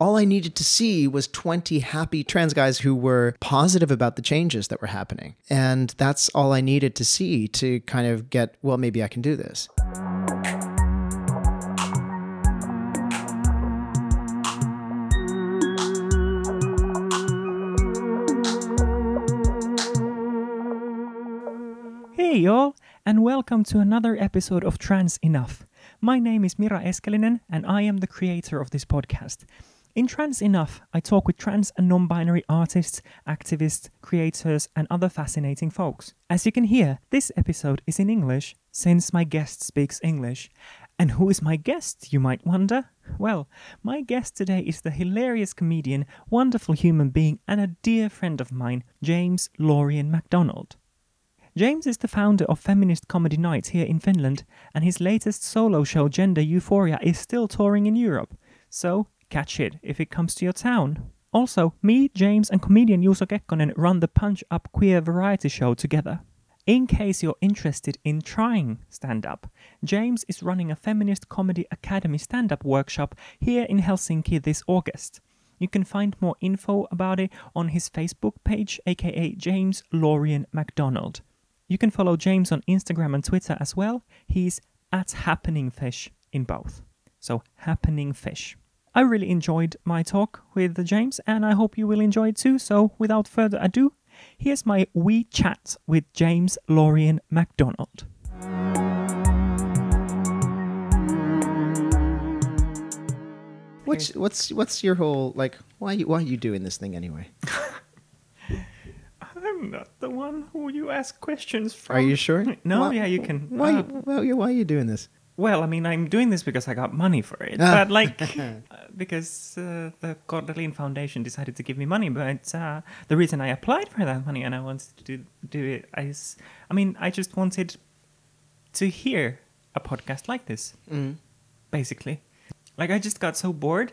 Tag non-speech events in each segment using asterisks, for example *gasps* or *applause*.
All I needed to see was 20 happy trans guys who were positive about the changes that were happening. And that's all I needed to see to kind of get, well, maybe I can do this. Hey y'all, and welcome to another episode of Trans Enough. My name is Mira Eskelinen, and I am the creator of this podcast. In Trans Enough, I talk with trans and non binary artists, activists, creators, and other fascinating folks. As you can hear, this episode is in English, since my guest speaks English. And who is my guest, you might wonder? Well, my guest today is the hilarious comedian, wonderful human being, and a dear friend of mine, James Lorien MacDonald. James is the founder of Feminist Comedy Nights here in Finland, and his latest solo show, Gender Euphoria, is still touring in Europe. So, catch it if it comes to your town. Also, me, James, and comedian Juuso Kekkonen run the Punch Up Queer variety show together. In case you're interested in trying stand up, James is running a Feminist Comedy Academy stand up workshop here in Helsinki this August. You can find more info about it on his Facebook page, aka James Lorien MacDonald. You can follow James on Instagram and Twitter as well. He's at Happening Fish in both. So, Happening Fish. I really enjoyed my talk with James, and I hope you will enjoy it too. So, without further ado, here's my wee chat with James Lorien MacDonald. What's what's what's your whole like why you why are you doing this thing anyway? *laughs* I'm not the one who you ask questions from. Are you sure? No, Why- yeah, you can. Why uh, why, why are you doing this? Well, I mean, I'm doing this because I got money for it, Ah. but like *laughs* uh, because uh, the Kordelin Foundation decided to give me money. But uh, the reason I applied for that money and I wanted to do, do it is, I mean, I just wanted to hear a podcast like this, Mm. basically. Like I just got so bored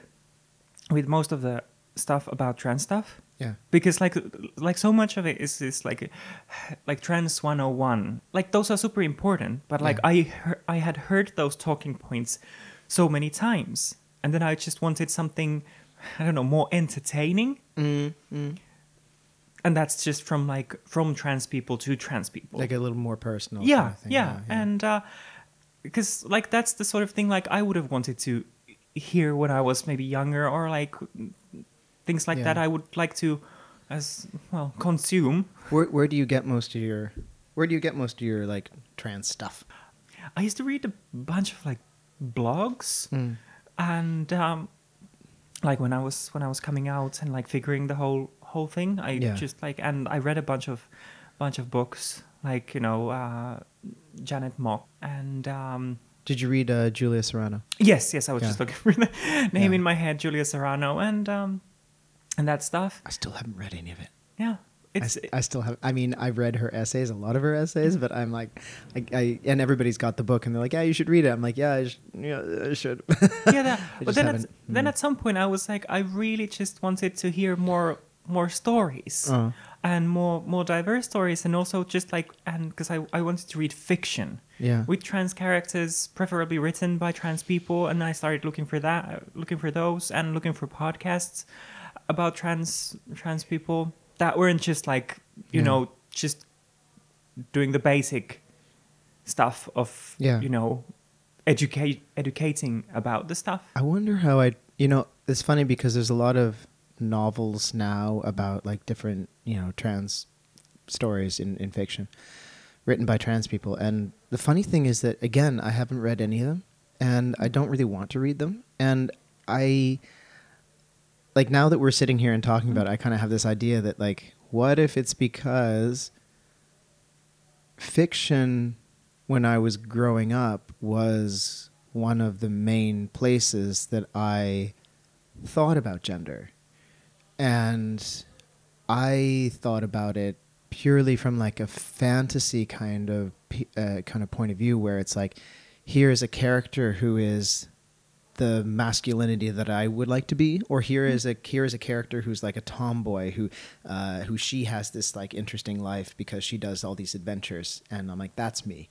with most of the stuff about trans stuff Yeah. because like like so much of it is is like *sighs* like trans 101 like those are super important but like Yeah. i hear- i had heard those talking points so many times and then i just wanted something i don't know more entertaining Mm, mm. and that's just from like from trans people to trans people Like a little more personal. yeah, kind of thing. yeah and uh because like that's the sort of thing like i would have wanted to hear when i was maybe younger or like things like Yeah. that i would like to as well consume Where where do you get most of your where do you get most of your like trans stuff? i used to read a bunch of like blogs Mm. and um like when i was when i was coming out and like figuring the whole whole thing i Yeah. just like and i read a bunch of bunch of books like you know uh janet mock and um Did you read uh, Julia Serano? Yes, yes, I was Yeah. just looking for the *laughs* name Yeah. in my head, Julia Serano, and um, and that stuff. I still haven't read any of it. Yeah, I, I still have. I mean, I've read her essays, a lot of her essays, but I'm like, I, I and everybody's got the book, and they're like, yeah, you should read it. I'm like, yeah, I, sh- yeah, I should. *laughs* yeah. That, but then at, then mm. at some point, I was like, I really just wanted to hear more more stories Uh. and more more diverse stories, and also just like and because I I wanted to read fiction. yeah. with trans characters, preferably written by trans people, and I started looking for that, looking for those, and looking for podcasts about trans trans people that weren't just like you Yeah. know just doing the basic stuff of Yeah. you know educate educating about the stuff. I wonder how I. You know, it's funny because there's a lot of novels now about like different, you know, trans stories in in fiction, written by trans people. And the funny thing is that again, I haven't read any of them, and I don't really want to read them. And I, like now that we're sitting here and talking about it, I kind of have this idea that like, what if it's because fiction when I was growing up was one of the main places that I thought about gender. And I thought about it purely from like a fantasy kind of uh, kind of point of view where it's like here is a character who is the masculinity that I would like to be, or here is a here is a character who's like a tomboy who uh, who she has this like interesting life because she does all these adventures, and I'm like that's me.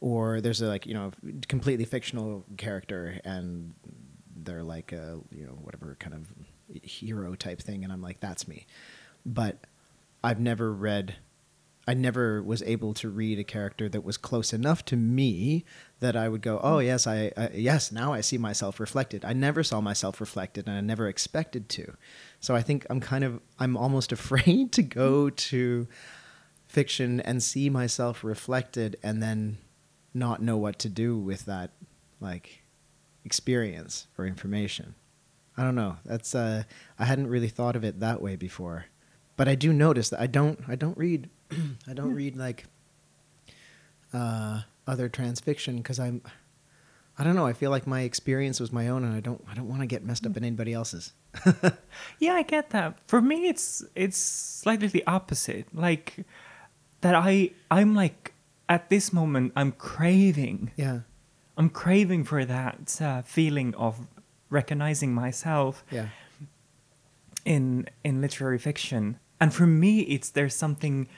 Or there's a like you know completely fictional character and they're like a you know whatever kind of hero type thing, and I'm like that's me. But I've never read. I never was able to read a character that was close enough to me that I would go, "Oh yes, I, I yes, now I see myself reflected." I never saw myself reflected, and I never expected to. So I think I'm kind of I'm almost *laughs* afraid to go to fiction and see myself reflected and then not know what to do with that like experience or information. I don't know. That's uh I hadn't really thought of it that way before. But I do notice that I don't I don't read *clears throat* I don't read like uh other trans fiction cuz I'm I don't know, I feel like my experience was my own and I don't I don't want to get messed up in anybody else's. *laughs* Yeah, I get that. For me, it's it's slightly the opposite. Like that, I I'm like at this moment, I'm craving. yeah. I'm craving for that uh, feeling of recognizing myself Yeah. in in literary fiction. And for me, it's there's something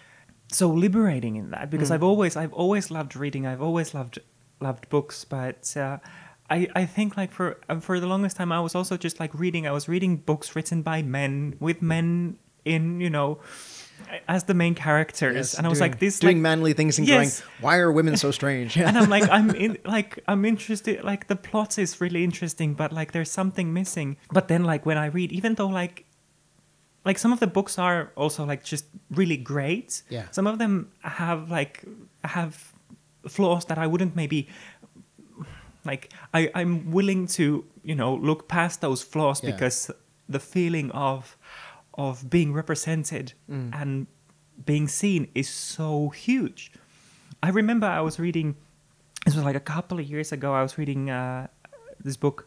so liberating in that because Mm. I've always I've always loved reading. I've always loved loved books, but uh, I I think like for uh, for the longest time I was also just like reading. I was reading books written by men with men in you know as the main characters, Yes, and I was doing- like this doing like, manly things and Yes. going, "Why are women so strange?" *laughs* and I'm like, I'm in, *laughs* like, I'm interested. Like the plot is really interesting, but like, there's something missing. But then, like, when I read, even though like, like some of the books are also like just really great. Yeah. Some of them have like have flaws that I wouldn't maybe like. I I'm willing to you know look past those flaws Yeah. because the feeling of of being represented Mm. and being seen is so huge. I remember I was reading. This was like a couple of years ago. I was reading uh, this book,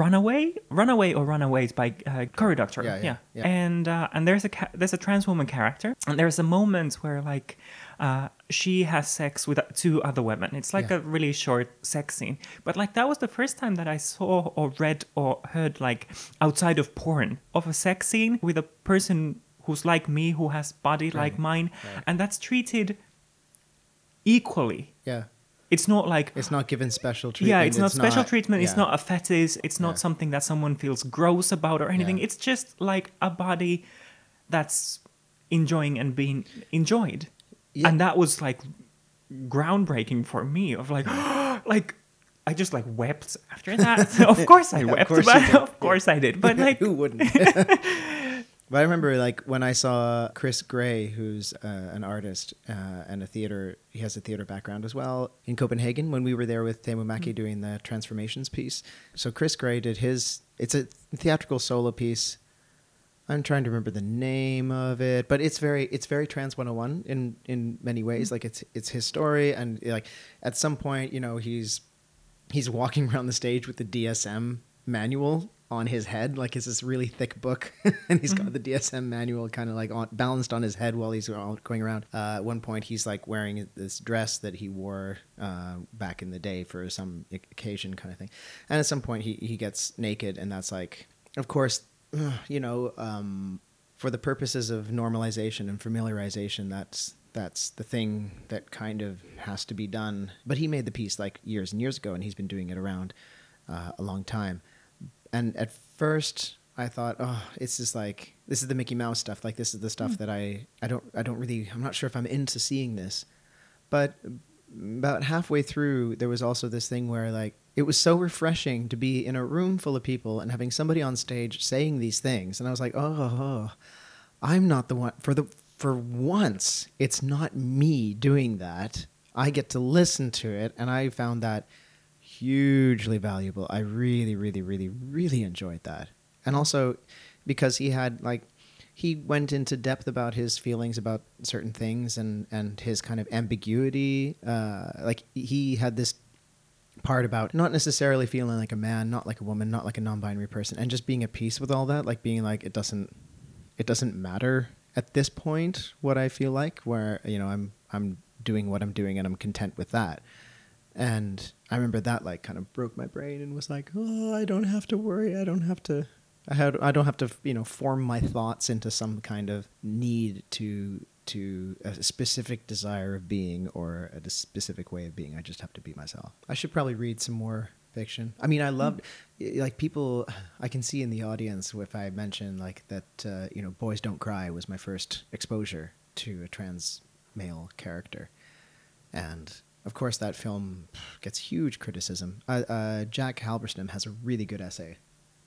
Runaway, Runaway or Runaways by uh, Cory Doctorow. Yeah, yeah, yeah. And uh, and there's a ca- there's a trans woman character, and there's a moment where like uh, she has sex with two other women. It's like Yeah. a really short sex scene, but like that was the first time that I saw or read or heard like outside of porn of a sex scene with a person who's like me, who has body like mine, right. and that's treated equally. yeah. It's not like It's not given special treatment. yeah, it's not special treatment. It's not a fetish. It's not Yeah. something that someone feels gross about or anything. Yeah. It's just like a body that's enjoying and being enjoyed. Yeah. And that was like groundbreaking for me. Of like, *gasps* like I just like wept after that. *laughs* of course I Of wept. course but *laughs* of course I did. But *laughs* like, Who wouldn't? But I remember like when I saw Chris Gray, who's uh, an artist uh, and a theater. He has a theater background as well in Copenhagen. When we were there with Teemu Mäki doing the transformations piece, so Chris Gray did his. It's a theatrical solo piece. I'm trying to remember the name of it, but it's very it's very trans 101 in in many ways. Like it's it's his story, and like at some point, you know, he's he's walking *laughs* around the stage with the DSM manual on his head, like it's this really thick book, *laughs* and he's got the DSM manual kind of like on, balanced on his head while he's going around. Uh, at one point, he's like wearing this dress that he wore uh, back in the day for some occasion, kind of thing. And at some point, he he gets naked, and that's like, of course, *sighs* you know, um, for the purposes of normalization and familiarization, that's that's the thing that kind of has to be done. But he made the piece like years and years ago, and he's been doing it around uh, a long time. And at first, I thought, oh, it's just like this is the Mickey Mouse stuff. Like this is the stuff mm. that I I don't I don't really I'm not sure if I'm into seeing this. But about halfway through, there was also this thing where like it was so refreshing to be in a room full of people and having somebody on stage saying these things, and I was like, oh, oh I'm not the one for the for once. It's not me doing that. I get to listen to it, and I found that hugely valuable. I really, really, really, really enjoyed that, and also because he had like he went into depth about his feelings about certain things and and his kind of ambiguity. Uh, like he had this part about not necessarily feeling like a man, not like a woman, not like a non-binary person, and just being at peace with all that. Like being like it doesn't it doesn't matter at this point what I feel like. Where you know I'm I'm doing what I'm doing and I'm content with that. And I remember that like kind of broke my brain and was like, oh, I don't have to worry. I don't have to. I had. I don't have to. You know, form my thoughts into some kind of need to to a specific desire of being or a specific way of being. I just have to be myself. I should probably read some more fiction. I mean, I loved like people. I can see in the audience if I mention like that. Uh, you know, Boys Don't Cry was my first exposure to a trans male character, and of course that film gets huge criticism. Uh, uh, Jack Halberstam has a really good essay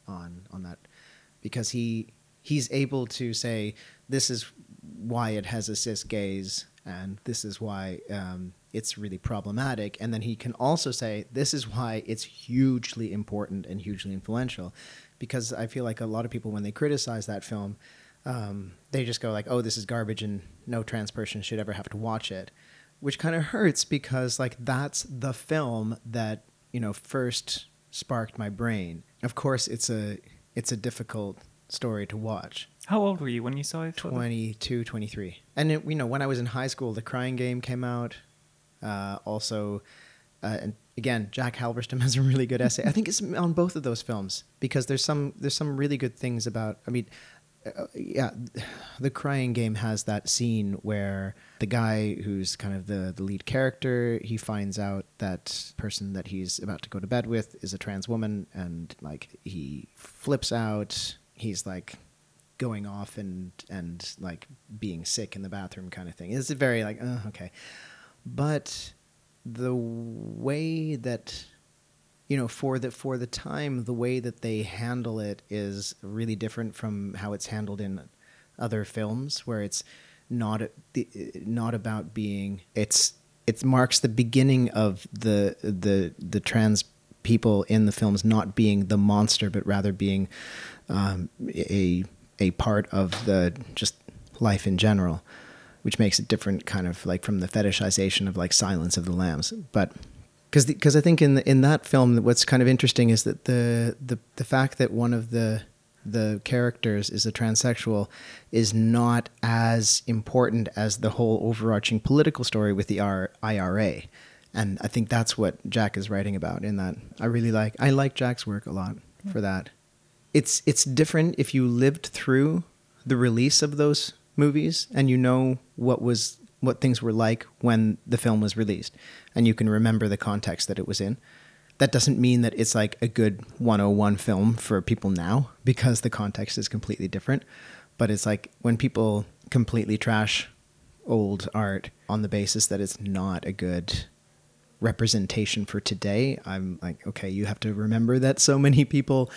on on that because he he's able to say this is why it has a cis gaze and this is why um, it's really problematic. And then he can also say, this is why it's hugely important and hugely influential. Because I feel like a lot of people, when they criticize that film, um, they just go like, oh, this is garbage and no trans person should ever have to watch it. Which kind of hurts because like that's the film that, you know, first sparked my brain. Of course, it's a it's a difficult story to watch. How old were you when you saw it? 22, 23. And it, you know, when I was in high school, The Crying Game came out. Uh, also, uh, and again, Jack Halberstam *laughs* has a really good essay. I think it's on both of those films because there's some there's some really good things about. I mean, uh, yeah, the Crying Game has that scene where the guy who's kind of the the lead character he finds out that person that he's about to go to bed with is a trans woman, and like he flips out. He's like going off and and like being sick in the bathroom kind of thing. It's very like uh, okay but the way that you know for the for the time the way that they handle it is really different from how it's handled in other films where it's not not about being it's it marks the beginning of the the the trans people in the films not being the monster but rather being um, a a part of the just life in general which makes it different, kind of like from the fetishization of like Silence of the Lambs. But because because I think in the, in that film, what's kind of interesting is that the the the fact that one of the the characters is a transsexual is not as important as the whole overarching political story with the R- IRA. And I think that's what Jack is writing about in that. I really like I like Jack's work a lot for that. It's it's different if you lived through the release of those movies and you know what was what things were like when the film was released and you can remember the context that it was in. That doesn't mean that it's like a good 101 film for people now because the context is completely different. But it's like when people completely trash old art on the basis that it's not a good representation for today i'm like okay you have to remember that so many people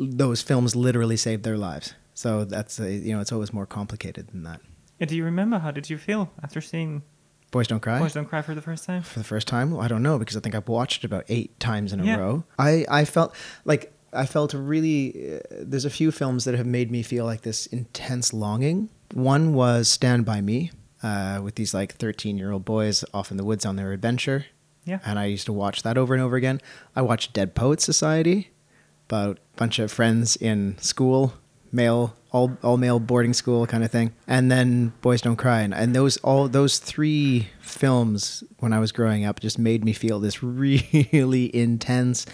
those films literally saved their lives. So that's a, you know it's always more complicated than that. And do you remember how did you feel after seeing Boys Don't Cry? Boys Don't Cry for the first time. For the first time, well, I don't know because I think I've watched it about eight times in a Yeah. row. I I felt like I felt really. Uh, there's a few films that have made me feel like this intense longing. One was Stand by Me, uh, with these like 13 year old boys off in the woods on their adventure. Yeah. And I used to watch that over and over again. I watched Dead Poets Society, about a bunch of friends in school, male, all all male boarding school kind of thing. And then Boys Don't Cry, and, and those all those three films when I was growing up just made me feel this *laughs* really intense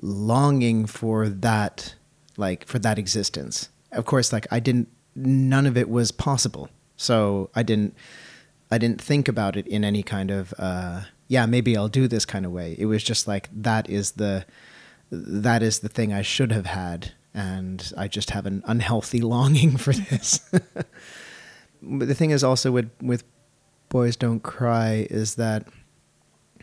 longing for that, like for that existence. Of course, like I didn't, none of it was possible, so I didn't. I didn't think about it in any kind of uh, yeah maybe I'll do this kind of way. It was just like that is the that is the thing I should have had, and I just have an unhealthy *laughs* longing for this. but the thing is also with with Boys Don't Cry is that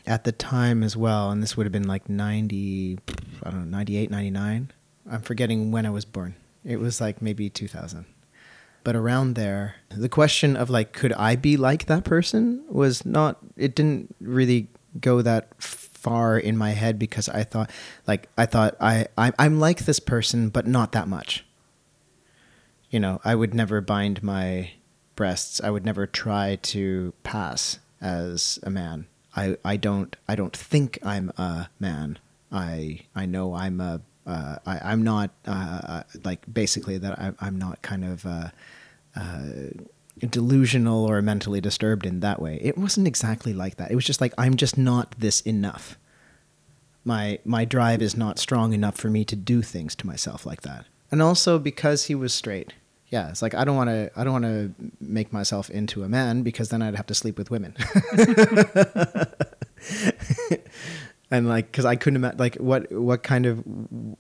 at the time as well, and this would have been like 90, I don't know, 98, 99. I'm forgetting when I was born. It was like maybe 2000 but around there the question of like could i be like that person was not it didn't really go that far in my head because i thought like i thought i, I i'm like this person but not that much. You know i would never bind my breasts. I would never try to pass as a man. I i don't i don't think i'm a man. I i know i'm a uh, I, I'm not uh, like basically that I, I'm not kind of uh, uh, delusional or mentally disturbed in that way. It wasn't exactly like that. It was just like I'm just not this enough. My my drive is not strong enough for me to do things to myself like that. And also because he was straight. Yeah, it's like I don't want to I don't want to make myself into a man because then I'd have to sleep with women. *laughs* and like because I couldn't imagine like what what kind of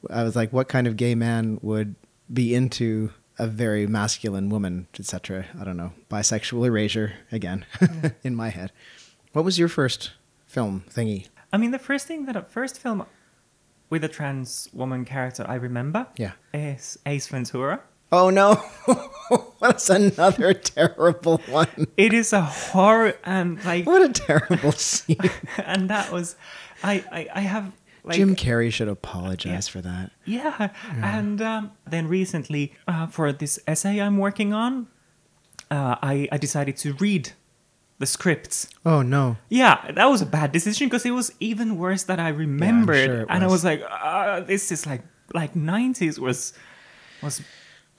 I was like what kind of gay man would be into a very masculine woman, etc. I don't know bisexual erasure again *laughs* in my head. What was your first film thingy? I mean, the first thing that a first film with a trans woman character I remember Yeah. is Ace Ventura. Oh no, *laughs* that's another *laughs* terrible one. It is a horror and like What a terrible scene. and that was I I, I have like Jim Carrey should apologize for that. yeah, and um, then recently uh, for this essay I'm working on, uh, I I decided to read the scripts. Oh no. Yeah, that was a bad decision because it was even worse than I remembered, sure it and I was. was like, uh, "This is like like '90s was was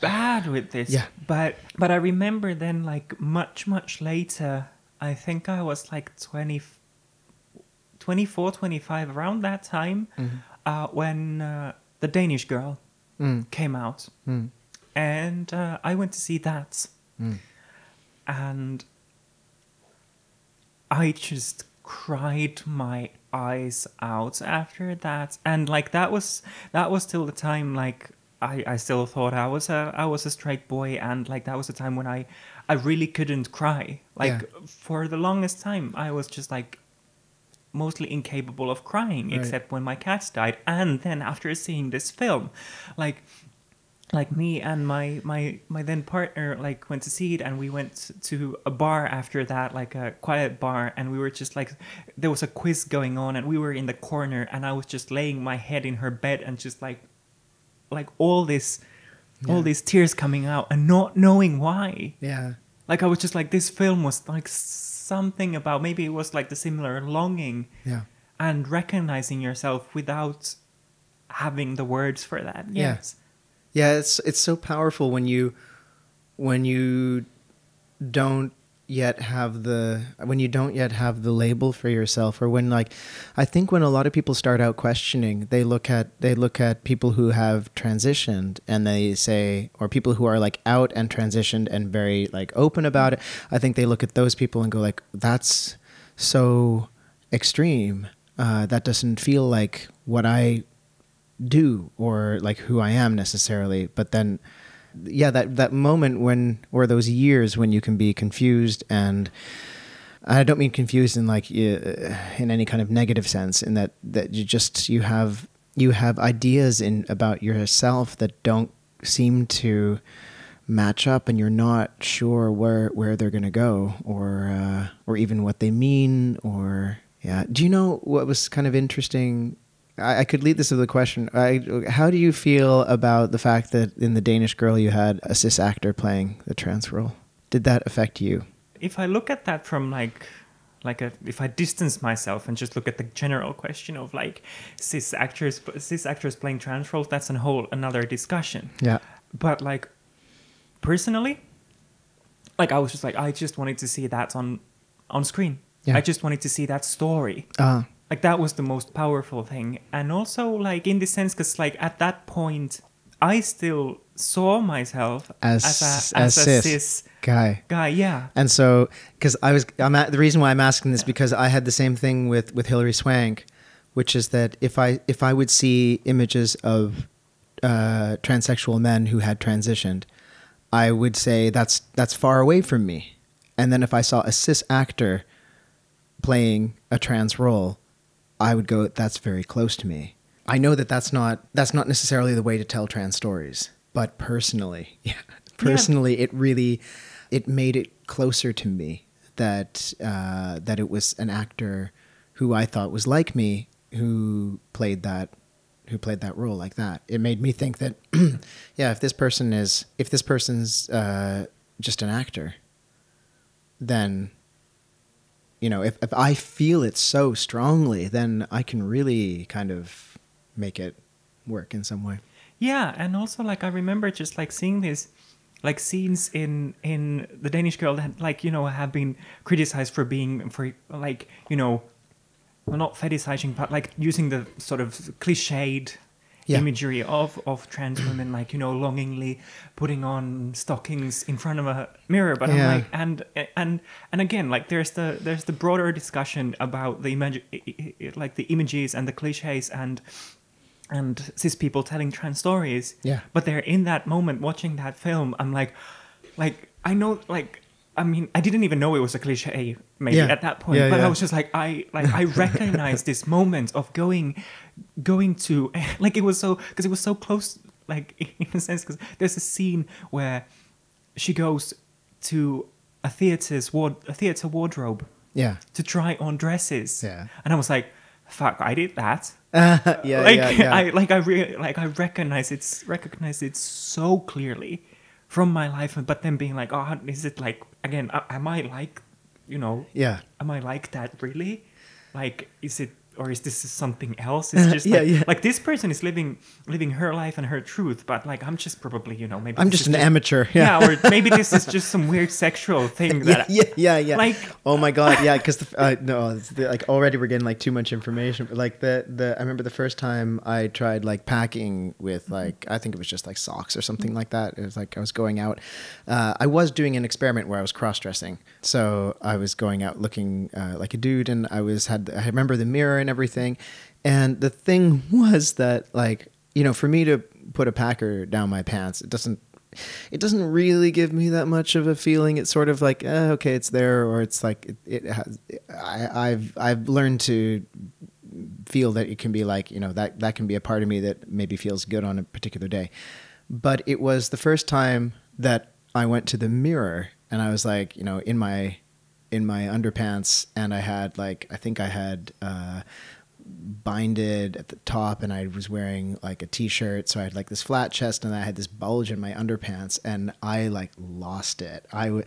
bad with this." Yeah. but but I remember then like much much later. I think I was like 20, 24, 25, around that time, Mm-hmm. uh, when uh, the Danish Girl Mm. came out, and uh, I went to see that, and I just cried my eyes out after that, and like that was that was still the time like I, I still thought I was a I was a straight boy, and like that was the time when I I really couldn't cry. Like Yeah. for the longest time, I was just like mostly incapable of crying Right. except when my cats died and then after seeing this film like like me and my my my then partner like went to see it and we went to a bar after that like a quiet bar and we were just like there was a quiz going on and we were in the corner and i was just laying my head in her bed and just like like all this all these tears coming out and not knowing why Yeah. like i was just like this film was like something about maybe it was like the similar longing Yeah. and recognizing yourself without having the words for that Yeah. yes Yeah, it's it's so powerful when you when you don't yet have the when you don't yet have the label for yourself or when like I think when a lot of people start out questioning they look at they look at people who have transitioned and they say or people who are like out and transitioned and very like open about it I think they look at those people and go like that's so extreme uh, that doesn't feel like what I do or like who I am necessarily. But then, yeah, that that moment when or those years when you can be confused and I don't mean confused in like in any kind of negative sense. In that that you just you have you have ideas in about yourself that don't seem to match up and you're not sure where where they're going to go or uh, or even what they mean or yeah do you know what was kind of interesting I, I could lead this with a question I, how do you feel about the fact that in the Danish girl you had a cis actor playing the trans role did that affect you if I look at that from like like a, if I distance myself and just look at the general question of like cis actors cis actors playing trans roles, that's a whole another discussion. yeah But like personally, like I was just like I just wanted to see that on on screen. Yeah. I just wanted to see that story. uh, Like that was the most powerful thing, and also like in the sense, because like at that point, I still saw myself As- as a, as as a cis. guy guy. Yeah. And so, because I was, I'm at, the reason why I'm asking this because I had the same thing with with Hilary Swank, which is that if I if I would see images of uh, transsexual men who had transitioned, I would say that's that's far away from me. And then if I saw a cis actor playing a trans role, I would go, that's very close to me. I know that that's not that's not necessarily the way to tell trans stories, but personally, *laughs* yeah, personally, it really it made it closer to me that uh, that it was an actor who I thought was like me who played that who played that role like that. It made me think that *clears throat* yeah, if this person is if this person's uh, just an actor, then you know, if, if I feel it so strongly, then I can really kind of make it work in some way. Yeah, and also like I remember just like seeing these like scenes in in the Danish girl that like you know have been criticized for being for like you know not fetishizing but like using the sort of cliched Yeah. imagery of of trans women, like you know, longingly putting on stockings in front of a mirror. But Yeah. I'm like, and and and again, like there's the there's the broader discussion about the image, like the images and the cliches and and cis people telling trans stories. Yeah. But they're in that moment watching that film. I'm like, like I know, like I mean, I didn't even know it was a cliche maybe Yeah. at that point. Yeah, but yeah. I was just like, I like I *laughs* recognize this moment of going, going to *laughs* like it was so because it was so close, like *laughs* in a sense because there's a scene where she goes to a theater's ward a theater wardrobe Yeah. to try on dresses. Yeah. And I was like, fuck, I did that *laughs* yeah. like yeah. Yeah. I like I re- like I recognize it's recognize it so clearly from my life, but then being like, oh, is it like again? Am I like, you know, yeah. am I like that really? Like, is it or is this something else? It's just Yeah, like, yeah. like this person is living living her life and her truth, but like I'm just probably you know maybe I'm just an amateur. yeah. or maybe this is *laughs* just some weird sexual thing yeah, that yeah, yeah, yeah. Like- oh my god, yeah. Because *laughs* uh, no, the, like already we're getting like too much information. But, Like the the I remember the first time I tried like packing with like I think it was just like socks or something like that. It was like I was going out. Uh, I was doing an experiment where I was cross dressing. So I was going out looking uh, like a dude, and I was had I remember the mirror and everything. And the thing *laughs* was that like you know for me to put a packer down my pants, it doesn't it doesn't really give me that much of a feeling. It's sort of like, eh, okay, it's there, or it's like it, it has. I, I've I've learned to feel that it can be like you know that that can be a part of me that maybe feels good on a particular day. But it was the first time that I went to the mirror and I was like, you know, in my in my underpants, and I had like I think I had. Uh, binded at the top and I was wearing like a t-shirt. So I had like this flat chest and I had this bulge in my underpants and I like lost it. I w-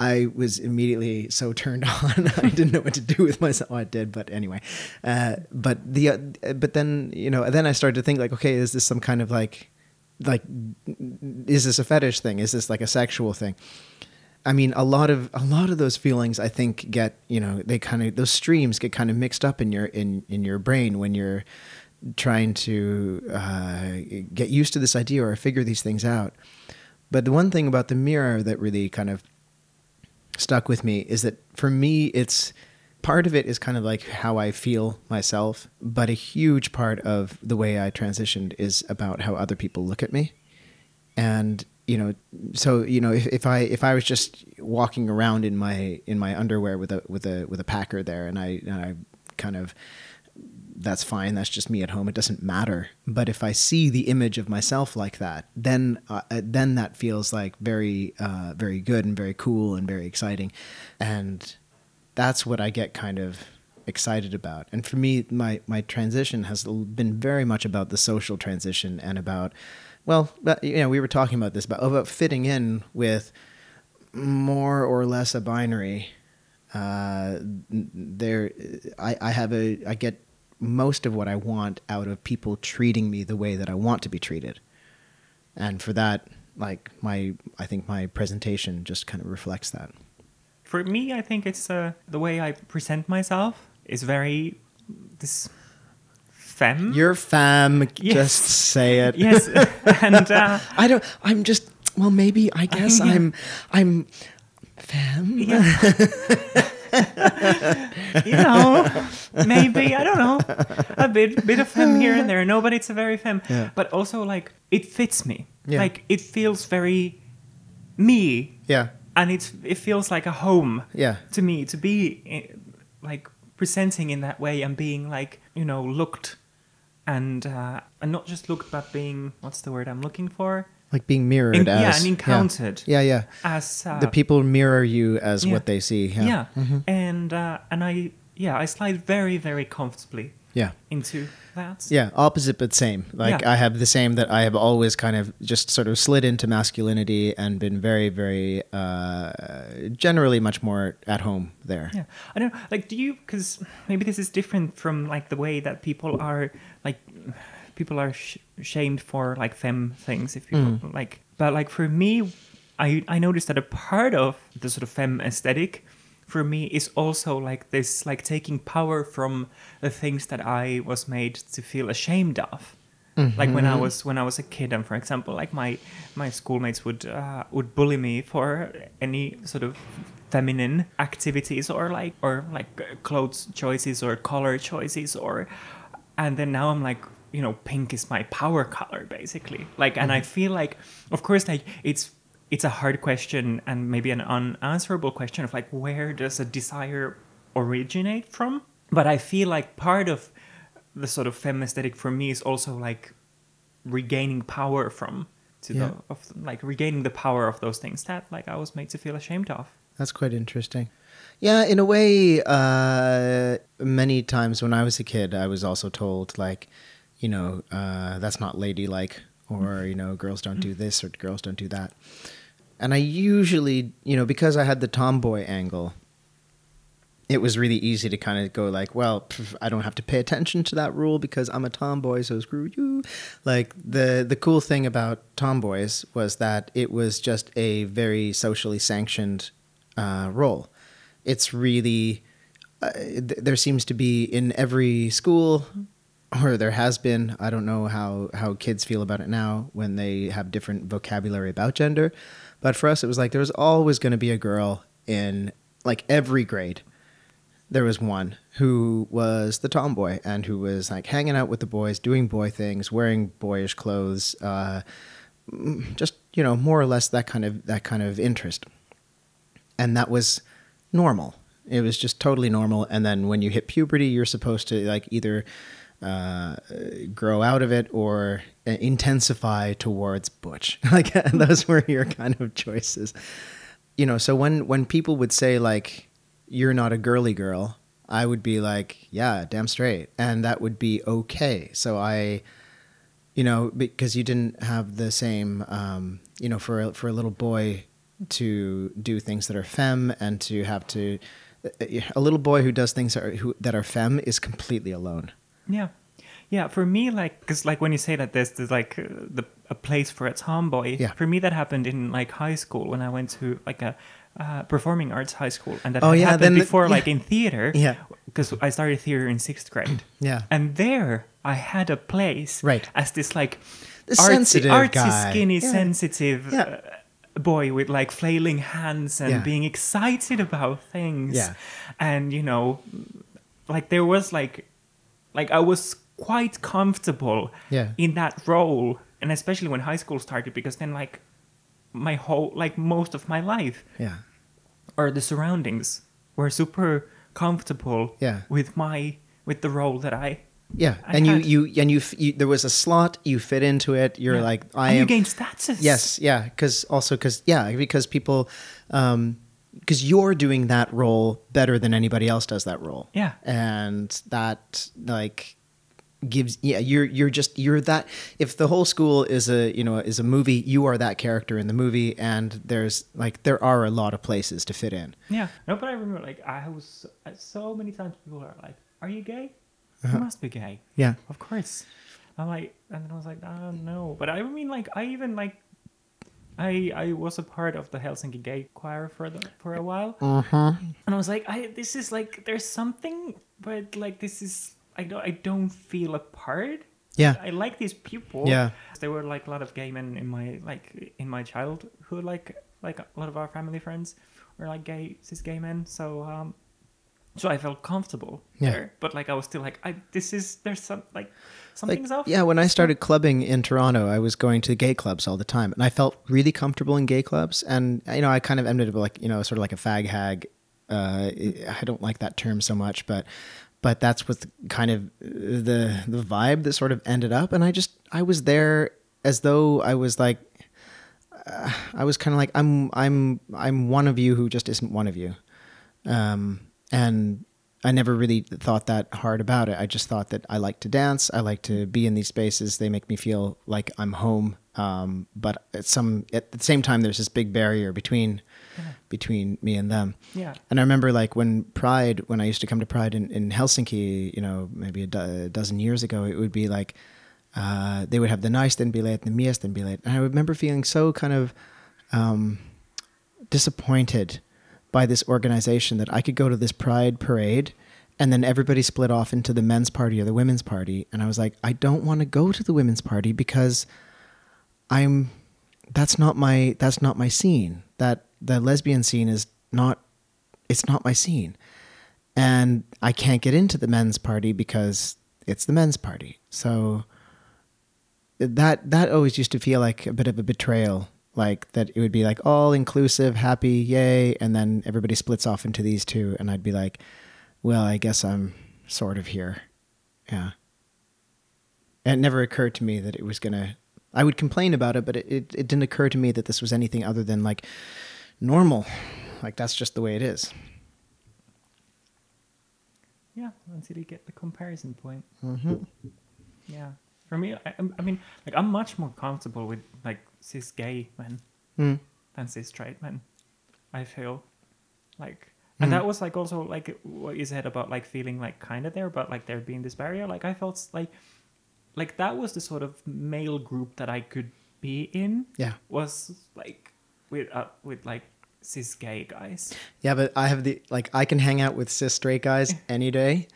I was immediately so turned *laughs* on I didn't know what to do with myself. I did but anyway. Uh, but the uh, but then you know then I started to think like okay is this some kind of like like is this a fetish thing? Is this like a sexual thing I mean, a lot of a lot of those feelings, I think, get you know they kind of those streams get kind of mixed up in your in in your brain when you're trying to uh, get used to this idea or figure these things out. But the one thing about the mirror that really kind of stuck with me is that for me, it's part of it is kind of like how I feel myself, but a huge part of the way I transitioned is about how other people look at me and you know so you know if, if i if i was just walking around in my in my underwear with a with a with a packer there and i and i kind of that's fine that's just me at home it doesn't matter. But if i see the image of myself like that then uh, then that feels like very uh, very good and very cool and very exciting. And that's what i get kind of excited about. And for me my my transition has been very much about the social transition and about well, you know, we were talking about this about about fitting in with more or less a binary. Uh, there, I, I have a, I get most of what I want out of people treating me the way that I want to be treated, and for that, like my, I think my presentation just kind of reflects that. For me, I think it's uh, the way I present myself is very this femme. You're femme. Yes. Just say it. *laughs* yes, and uh, *laughs* I don't. I'm just. Well, maybe. I guess Yeah. I'm. I'm. Femme. yeah. *laughs* you know, maybe I don't know, a bit bit of femme here and there. No, but it's a very femme. Yeah. But also like it fits me. Yeah. Like it feels very me, Yeah. and it's it feels like a home. Yeah. to me to be eh, like presenting in that way and being like you know looked and uh, and not just looked but being what's the word I'm looking for Like being mirrored In- as. yeah, and encountered. Yeah, yeah. yeah. as uh, the people mirror you as yeah. what they see. yeah, Yeah. and uh, and I yeah I slide very very comfortably Yeah. into that Yeah, opposite but same. Like Yeah. I have the same that I have always kind of just sort of slid into masculinity and been very, very uh, generally much more at home there. Yeah, I don't like. Do you? Because maybe this is different from like the way that people are like people are sh- shamed for like femme things. If people like, but like for me, I I noticed that a part of the sort of femme aesthetic for me is also like this like taking power from the things that I was made to feel ashamed of. Like when I Mhm. was when I was a kid, and for example, like my my schoolmates would uh, would bully me for any sort of feminine activities or like or like clothes choices or color choices or and then now I'm like you know pink is my power color basically like and I feel like of course like it's it's a hard question and maybe an unanswerable question of like where does a desire originate from but I feel like part of the sort of femme aesthetic for me is also like regaining power from to Yeah. the of like regaining the power of those things that like I was made to feel ashamed of. That's quite interesting. Yeah, in a way, uh, many times when I was a kid, I was also told, like, you know, uh, that's not ladylike, or, you know, girls don't do this, or girls don't do that. And I usually, you know, because I had the tomboy angle, it was really easy to kind of go like, well, pff, I don't have to pay attention to that rule because I'm a tomboy, so screw you. Like the the cool thing about tomboys was that it was just a very socially sanctioned uh, role. It's really uh, th- there seems to be in every school, or there has been. I don't know how how kids feel about it now when they have different vocabulary about gender, but for us, it was like there was always going to be a girl in like every grade there was one who was the tomboy and who was like hanging out with the boys, doing boy things, wearing boyish clothes, uh, just you know more or less that kind of that kind of interest, and that was normal. It was just totally normal. And then when you hit puberty, you're supposed to like either uh, grow out of it or uh, intensify towards butch. *laughs* Like *laughs* those were your kind of choices. You know, so when when people would say like you're not a girly girl, I would be like, yeah, damn straight. And that would be okay. So I, you know, because you didn't have the same, um, you know, for a, for a little boy to do things that are femme and to have to, a little boy who does things that are, who, that are femme is completely alone. Yeah. Yeah, for me, like, because like when you say that there's, there's like uh, the a place for a tomboy. Yeah. For me, that happened in like high school when I went to like a uh, performing arts high school, and that Oh, yeah, happened then the- before, yeah. like in theater. Yeah. Because I started theater in sixth grade, *clears throat* Yeah. and there I had a place. Right. As this like The artsy, sensitive artsy, guy. skinny, Yeah. sensitive. Yeah. Uh, boy with like flailing hands and being excited about things Yeah. and you know like there was like like I was quite comfortable Yeah. in that role, and especially when high school started, because then like my whole like most of my life Yeah. or the surroundings were super comfortable Yeah. with my with the role that I Yeah. I and had- you, you, and you, you, there was a slot, you fit into it. You're Yeah. like, I and you am. gain status. Yes, yeah, because also because yeah, because people, um, because you're doing that role better than anybody else does that role. Yeah. and that like gives yeah you're you're just you're that if the whole school is a you know is a movie you are that character in the movie and there's like there are a lot of places to fit in Yeah. No, but I remember like I was so many times people are like, "Are you gay? Uh-huh. You must be gay." yeah Of course. I'm like, and then I was like, no. But I mean, like, I even like, I I was a part of the Helsinki Gay Choir for the for a while, uh-huh and I was like, I this is like, there's something, but like, this is I don't I don't feel a part. yeah I like these people. Yeah. there were like a lot of gay men in my like in my childhood. Like like a lot of our family friends were like gay cis gay men. So um, so I felt comfortable Yeah. there. But like I was still like, I this is there's some like like something's off. yeah when i started clubbing in toronto i was going to gay clubs all the time and i felt really comfortable in gay clubs and you know i kind of ended up like you know sort of like a fag hag uh, i don't like that term so much but but that's what kind of the the vibe that sort of ended up and i just i was there as though i was like uh, i was kind of like i'm i'm i'm one of you who just isn't one of you um, and I never really thought that hard about it. I just thought that I like to dance. I like to be in these spaces. They make me feel like I'm home. Um, but at some at the same time, there's this big barrier between between me and them. Yeah. And I remember like when Pride, when I used to come to Pride in, in Helsinki, you know, maybe a, do- a dozen years ago, it would be like uh, they would have the nice naisten bileet and the miesten bileet. And I remember feeling so kind of um, disappointed by this organization that I could go to this pride parade and then everybody split off into the men's party or the women's party. And i was like i don't want to go to the women's party because i'm that's not my that's not my scene. That the lesbian scene is not it's not my scene. And i can't get into the men's party because it's the men's party. So that that always used to feel like a bit of a betrayal like that it would be like all inclusive happy yay and then everybody splits off into these two and i'd be like well i guess i'm sort of here yeah and it never occurred to me that it was gonna i would complain about it but it, it, it didn't occur to me that this was anything other than like normal like that's just the way it is Yeah, until you get the comparison point. mm-hmm. Yeah. For me, I, I mean, like I'm much more comfortable with like cis gay men mm. than cis straight men. I feel like, and Mm. that was like also like what you said about like feeling like kind of there, but like there being this barrier. Like I felt like, like that was the sort of male group that I could be in. yeah Was like with uh, with like cis gay guys. Yeah, but I have the like I can hang out with cis straight guys *laughs* any day,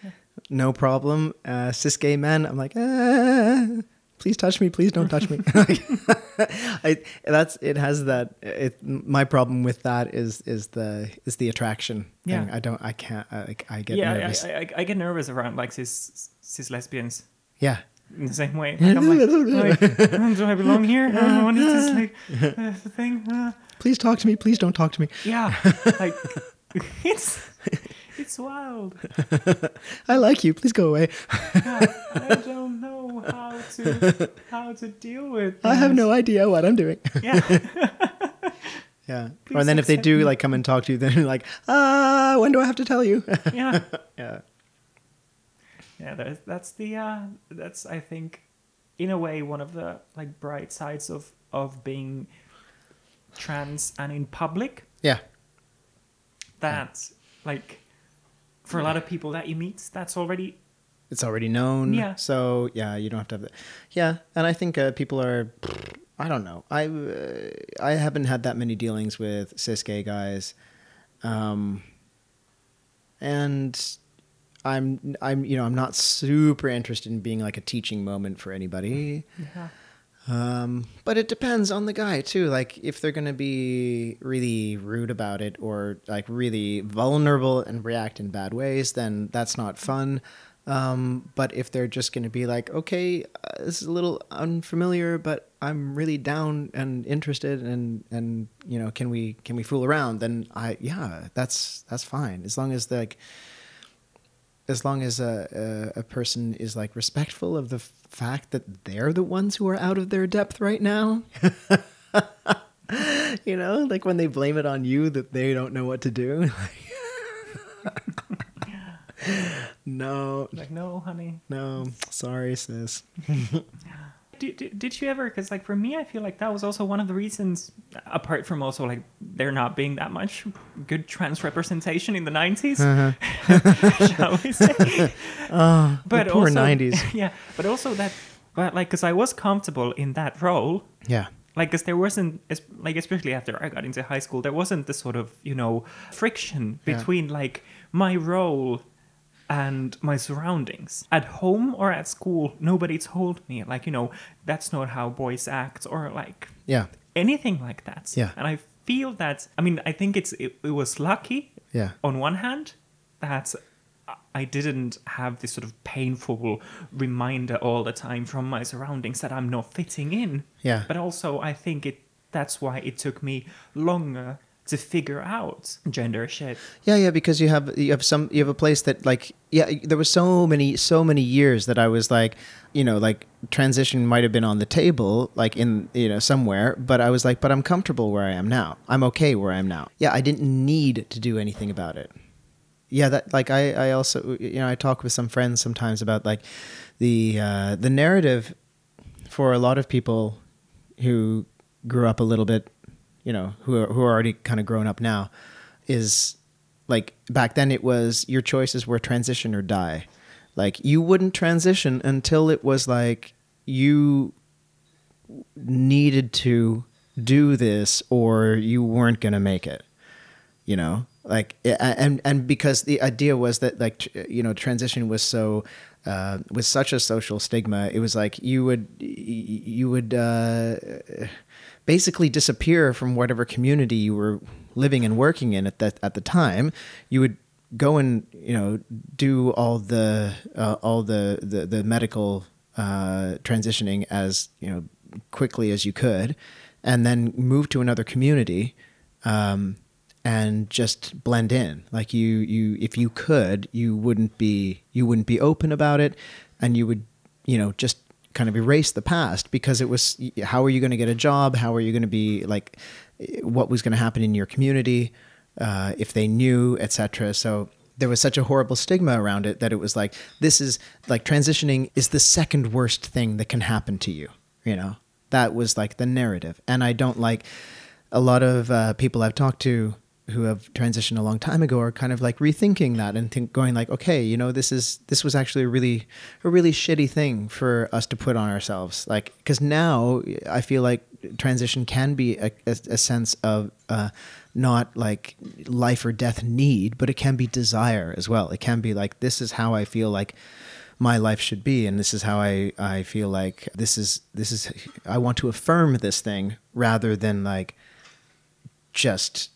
no problem. Uh, cis gay men, I'm like, ah, please touch me, please don't touch me. *laughs* *laughs* I, that's it has that. It my problem with that is is the is the attraction. Yeah. thing. I don't. I can't. I, like, I get yeah, nervous. I, I, I get nervous around like cis cis lesbians. yeah. in the same way. *laughs* Like, I'm like, like, "Uh, do I belong here? Uh, what is this like uh, thing? Uh, Please talk to me. Please don't talk to me. yeah, like it's it's wild. *laughs* I like you. Please go away. Yeah, I *laughs* don't know how to how to deal with. I have no idea what I'm doing. Yeah, *laughs* Yeah. Please or then if they do me. like come and talk to you, then you're like, ah, when do I have to tell you? yeah, yeah. yeah. That's that's the uh, that's I think, in a way, one of the like bright sides of of being trans and in public. Yeah. That like for a lot of people that you meet, that's already it's already known. Yeah. So yeah, you don't have to have that. Yeah, and I think uh, people are. I don't know. I uh, I haven't had that many dealings with cis gay guys, um, and I'm I'm you know I'm not super interested in being like a teaching moment for anybody. yeah. Um, but it depends on the guy too. Like if they're gonna be really rude about it or like really vulnerable and react in bad ways, then that's not fun. Um, but if they're just gonna be like, okay, uh, this is a little unfamiliar, but I'm really down and interested, and and you know, can we can we fool around? Then I yeah, that's that's fine as long as like as long as a, a, a person is like respectful of the fact that they're the ones who are out of their depth right now? *laughs* You know like when they blame it on you that they don't know what to do? *laughs* No. Like no, honey. no. Sorry sis *laughs* Did, did, you ever? Because like for me, I feel like that was also one of the reasons. Apart from also like there not being that much good trans representation in the 90s uh-huh. *laughs* shall we say? *laughs* oh But poor also, 90s *laughs* yeah. But also that, but like, because I was comfortable in that role. yeah Like, because there wasn't, like, especially after I got into high school, there wasn't the sort of, you know, friction Yeah. between like my role and my surroundings. At home or at school, nobody told me, like, you know, that's not how boys act or like yeah anything like that. Yeah. And I feel that, I mean, I think it's, it, it was lucky yeah on one hand that I didn't have this sort of painful reminder all the time from my surroundings that I'm not fitting in. yeah But also, I think it that's why it took me longer to figure out gender shit. Yeah, yeah, because you have you have some you have a place that like yeah, there was so many so many years that I was like, you know, like transition might have been on the table like in you know somewhere, but I was like, but I'm comfortable where I am now. I'm okay where I am now. Yeah, I didn't need to do anything about it. Yeah, that like I I also you know I talk with some friends sometimes about like the uh, the narrative for a lot of people who grew up a little bit, you know, who are, who are already kind of grown up now, is like back then it was your choices were transition or die. Like you wouldn't transition until it was like you needed to do this or you weren't going to make it. You know? like and and because the idea was that like you know transition was so uh, was such a social stigma it was like you would you would uh, basically disappear from whatever community you were living and working in at that at the time. You would go and you know do all the uh, all the the, the medical uh, transitioning as you know quickly as you could and then move to another community um, and just blend in. Like you you if you could you wouldn't be you wouldn't be open about it and you would you know just kind of erase the past because it was how are you going to get a job? How are you going to be like what was going to happen in your community uh, if they knew etc so there was such a horrible stigma around it that it was like this is like transitioning is the second worst thing that can happen to you you know? That was like the narrative. And i don't like a lot of uh, people i've talked to who have transitioned a long time ago are kind of like rethinking that and think going like okay you know this is this was actually a really a really shitty thing for us to put on ourselves. Like because now i feel like transition can be a, a, a sense of uh, not like life or death need but it can be desire as well. It can be like this is how i feel like my life should be and this is how i i feel like this is this is i want to affirm this thing rather than like just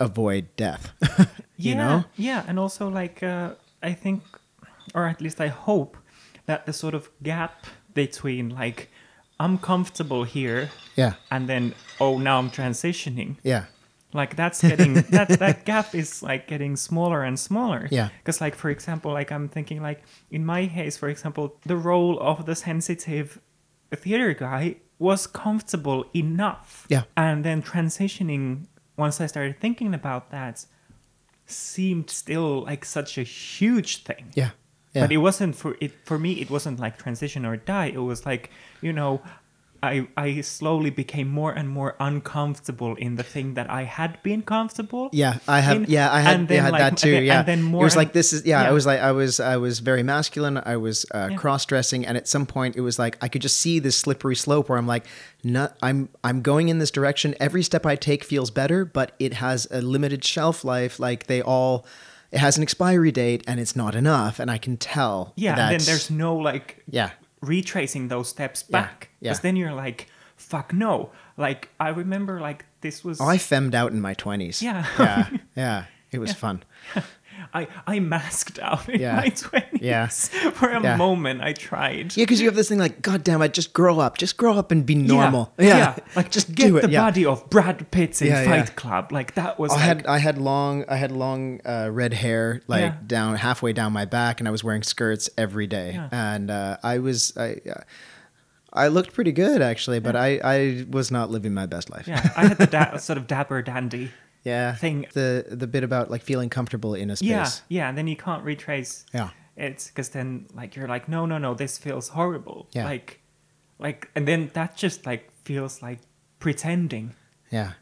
avoid death *laughs* you yeah, know Yeah, and also like uh, I think, or at least I hope that the sort of gap between like I'm comfortable here yeah and then oh now I'm transitioning. yeah Like that's getting *laughs* that that gap is like getting smaller and smaller. Yeah. Because like for example, like I'm thinking like in my case, for example, the role of the sensitive theater guy was comfortable enough. Yeah. And then transitioning once I started thinking about that seemed still like such a huge thing. yeah yeah But it wasn't for it for me it wasn't like transition or die. It was like, you know, I I slowly became more and more uncomfortable in the thing that I had been comfortable. Yeah, I have. in, yeah, I had, yeah, had like, that too. yeah, and then more it was like this is. Yeah, yeah. I was like I was I was very masculine. I was uh, Yeah. cross dressing, and at some point it was like I could just see this slippery slope where I'm like, not. I'm I'm going in this direction. Every step I take feels better, but it has a limited shelf life. Like they all, it has an expiry date, and it's not enough. And I can tell. Yeah, and then there's no like yeah, retracing those steps Yeah, back. yeah. Because then you're like, fuck no. Like I remember like this was oh, I femmed out in my twenties. Yeah. yeah, *laughs* yeah. It was fun. *laughs* I, I masked out in Yeah. my twenties. Yeah. For a Yeah. moment I tried. Yeah, because you have this thing like, God damn it, just grow up, just grow up and be normal. Yeah. *laughs* Like just get do it. the yeah. body of Brad Pitt in Yeah, yeah. Fight Club. Like that was I like, had I had long I had long uh, red hair like Yeah. down halfway down my back, and I was wearing skirts every day, Yeah. and uh, I was I. Uh, I looked pretty good actually, but I, I was not living my best life. yeah, I had the da- *laughs* sort of dapper dandy. Yeah. Thing. The the bit about like feeling comfortable in a space. Yeah, yeah, and then you can't retrace. Yeah. It's because then like you're like, no, no, no, this feels horrible. Yeah. Like, like, and then that just like feels like pretending Yeah. Yeah.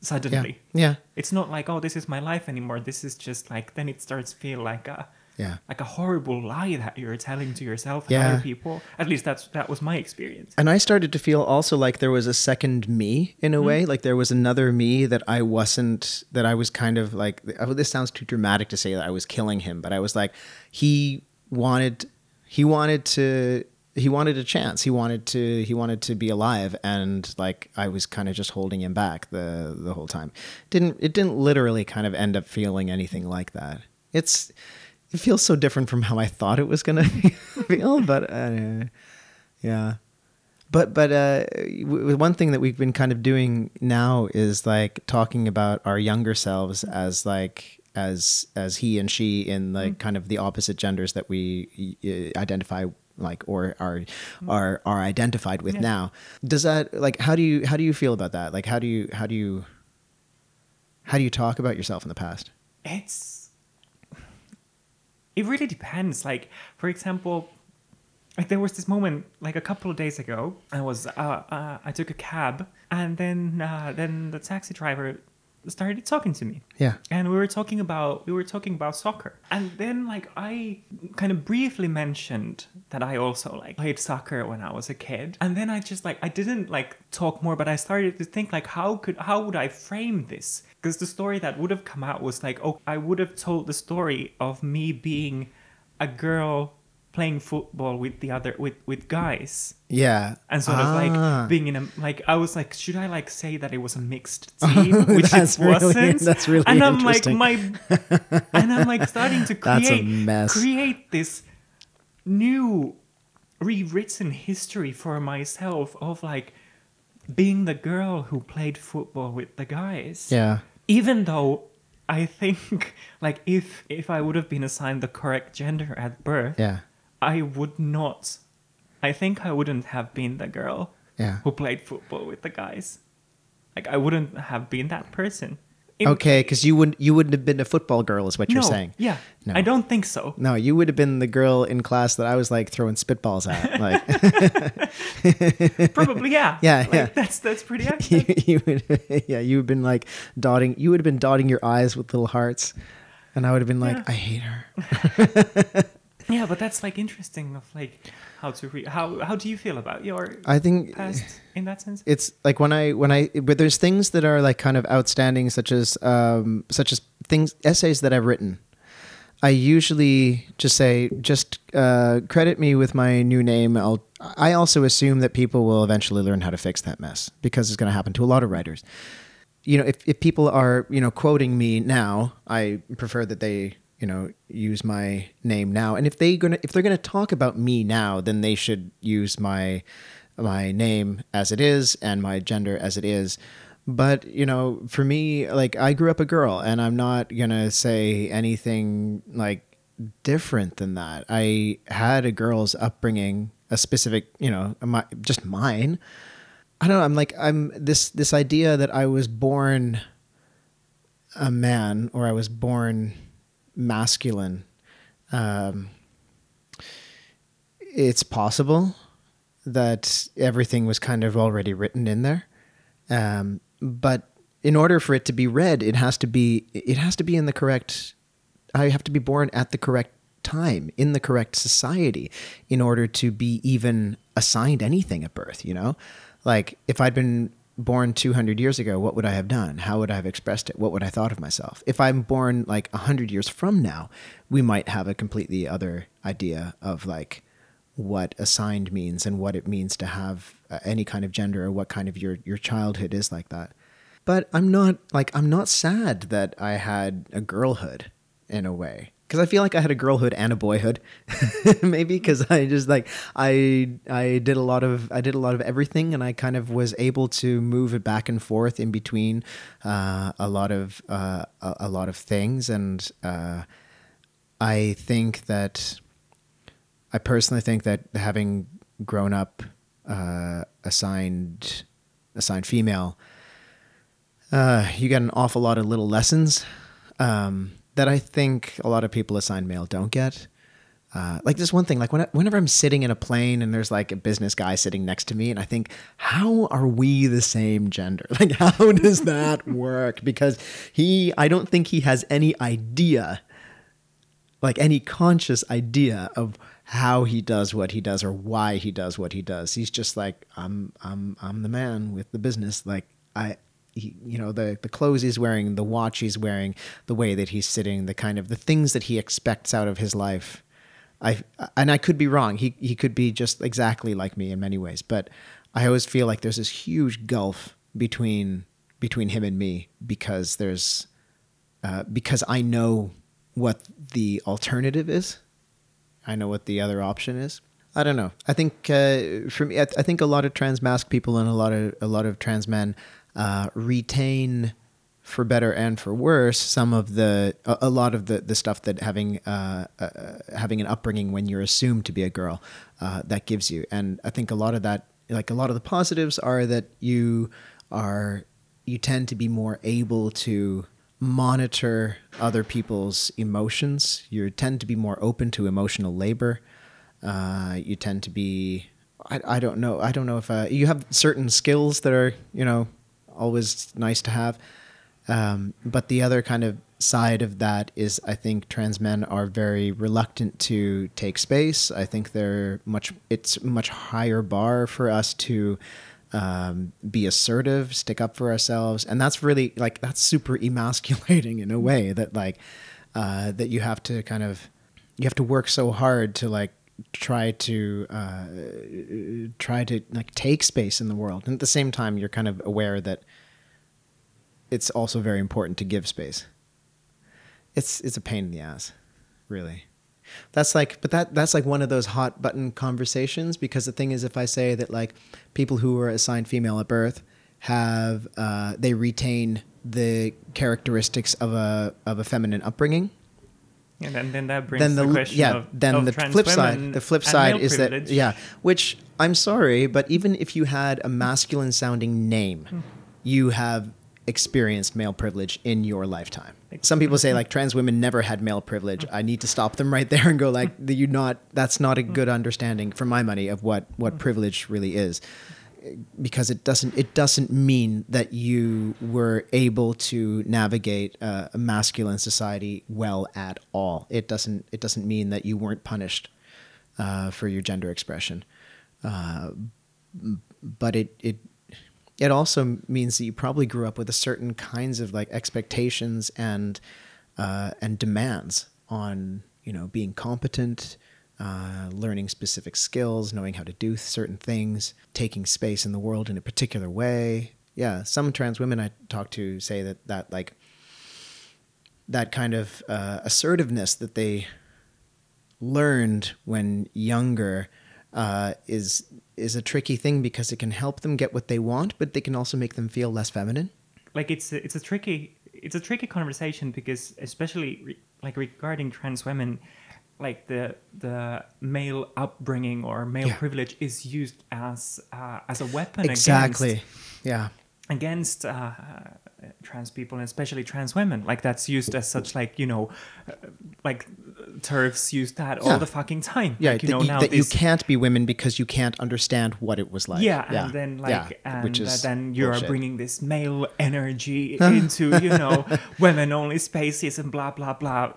suddenly. Yeah. It's not like, oh, this is my life anymore. This is just like then it starts to feel like a Yeah. like a horrible lie that you're telling to yourself and Yeah. other people. At least that's that was my experience. And I started to feel also like there was a second me in a mm-hmm. way. Like there was another me that I wasn't, that I was kind of like, oh, this sounds too dramatic to say that I was killing him, but I was like, he wanted, he wanted to, he wanted a chance. He wanted to, he wanted to be alive. And like, I was kind of just holding him back the, the whole time. Didn't, it didn't literally kind of end up feeling anything like that. It's, it feels so different from how I thought it was going *laughs* to feel, but uh, yeah. But but uh, w- one thing that we've been kind of doing now is like talking about our younger selves as like as as he and she in like kind of the opposite genders that we uh, identify like or are are are identified with Yeah. now. Does that like how do you how do you feel about that? Like how do you how do you how do you talk about yourself in the past? It's it really depends. Like for example, like there was this moment like a couple of days ago. I was uh, uh I took a cab and then uh, then the taxi driver started talking to me. Yeah. and we were talking about we were talking about soccer. And then like i kind of briefly mentioned that i also like played soccer when i was a kid. And then i just like i didn't like talk more but i started to think like how could how would i frame this? Because the story that would have come out was like oh i would have told the story of me being a girl playing football with the other with with guys Yeah. and sort Ah. of like being in a like I was like, should I like say that it was a mixed *laughs* team, which That's it really- wasn't. that's really and I'm like my, and I'm like starting to *laughs* create mess. create this new rewritten history for myself of like being the girl who played football with the guys Yeah. even though I think *laughs* like if if I would have been assigned the correct gender at birth, Yeah. I would not. I think I wouldn't have been the girl Yeah. who played football with the guys. Like I wouldn't have been that person. In- Okay, because you wouldn't you wouldn't have been a football girl, is what no, you're saying. Yeah. No. I don't think so. No, you would have been the girl in class that I was like throwing spitballs at. *laughs* Like *laughs* Probably yeah. *laughs* Yeah, Like, yeah. That's that's pretty you, accurate. you would, yeah, you would have been like dotting. You would have been dotting your eyes with little hearts, and I would have been like, Yeah. I hate her. Yeah, but that's like interesting of like how to re- how how do you feel about your I think past in that sense? it's like when I when I but there's things that are like kind of outstanding, such as um such as things essays that I've written. I usually just say just uh, credit me with my new name. I'll. I also assume that people will eventually learn how to fix that mess because it's going to happen to a lot of writers. You know, if if people are you know quoting me now, I prefer that they you know use my name now. And if they gonna if they're gonna talk about me now, then they should use my my name as it is and my gender as it is. But you know, for me, like I grew up a girl, and I'm not gonna say anything like different than that. I had a girl's upbringing, a specific, you know, my, just mine. I don't know. I'm like I'm this this idea that I was born a man or I was born masculine. Um, it's possible that everything was kind of already written in there, um, but in order for it to be read, it has to be it has to be in the correct. I have to be born at the correct time in the correct society in order to be even assigned anything at birth. You know, like if I'd been born 200 years ago, what would I have done? How would I have expressed it? What would I thought of myself? If I'm born like 100 years from now, we might have a completely other idea of like what assigned means and what it means to have uh, any kind of gender or what kind of your your childhood is like that. But I'm not like I'm not sad that I had a girlhood in a way because I feel like I had a girlhood and a boyhood, *laughs* maybe because I just like I I did a lot of I did a lot of everything and I kind of was able to move it back and forth in between uh, a lot of uh, a, a lot of things. And uh, I think that I personally think that having grown up uh, assigned assigned female, uh, you get an awful lot of little lessons. Um, that I think a lot of people assigned male don't get. Uh, like this one thing, like when, whenever I'm sitting in a plane and there's like a business guy sitting next to me, and I think, how are we the same gender? *laughs* Like, how does *laughs* that work? Because he, I don't think he has any idea like any conscious idea of how he does what he does or why he does what he does. He's just like I'm I'm I'm the man with the business. Like I he, you know the the clothes he's wearing, the watch he's wearing, the way that he's sitting, the kind of the things that he expects out of his life. I and I could be wrong. He he could be just exactly like me in many ways, but I always feel like there's this huge gulf between between him and me because there's uh, because I know what the alternative is. I know what the other option is. I don't know. I think uh, for me, I, I think a lot of trans masc people and a lot of a lot of trans men uh, retain, for better and for worse, some of the a, a lot of the, the stuff that having uh, uh, having an upbringing when you're assumed to be a girl uh, that gives you. And I think a lot of that, like a lot of the positives, are that you are you tend to be more able to monitor other people's emotions. You tend to be more open to emotional labor. Uh, you tend to be, I, I don't know, I don't know if uh, you have certain skills that are, you know, always nice to have. Um, but the other kind of side of that is, I think trans men are very reluctant to take space. I think they're much. It's much higher bar for us to um, be assertive, stick up for ourselves, and that's really like that's super *laughs* emasculating in a way that like uh, that you have to kind of you have to work so hard to like try to uh, try to like take space in the world, and at the same time, you're kind of aware that it's also very important to give space. It's it's a pain in the ass, really. That's like, but that that's like one of those hot button conversations because the thing is, if I say that like people who were assigned female at birth have uh, they retain the characteristics of a of a feminine upbringing, And then, then that brings then the, the question yeah of, then of the trans flip women side the flip side is that privilege. yeah which i'm sorry but even if you had a masculine sounding name Hmm. you have experienced male privilege in your lifetime. Some people say like trans women never had male privilege. Hmm. i need to stop them right *laughs* there and go like you not that's not a good understanding for my money of what what privilege really is because it doesn't it doesn't mean that you were able to navigate a masculine society well at all. It doesn't it doesn't mean that you weren't punished uh, for your gender expression, uh, but it it it also means that you probably grew up with a certain kinds of like expectations and uh, and demands on you know being competent, uh, learning specific skills, knowing how to do certain things, taking space in the world in a particular way. Yeah, some trans women I talk to say that that like that kind of uh, assertiveness that they learned when younger uh, is is a tricky thing because it can help them get what they want, but they can also make them feel less feminine. like it's a, it's a tricky it's a tricky conversation because especially re- like regarding trans women like the the male upbringing or male Yeah. privilege is used as uh, as a weapon Exactly. Yeah. against against uh, trans people and especially trans women like that's used as such like you know uh, like TERFs use that Yeah. all the fucking time Yeah, like, you know now that you can't be women because you can't understand what it was like. yeah, and then like yeah, and which uh, then you're bullshit. bringing this male energy *laughs* into you know women only spaces and blah blah blah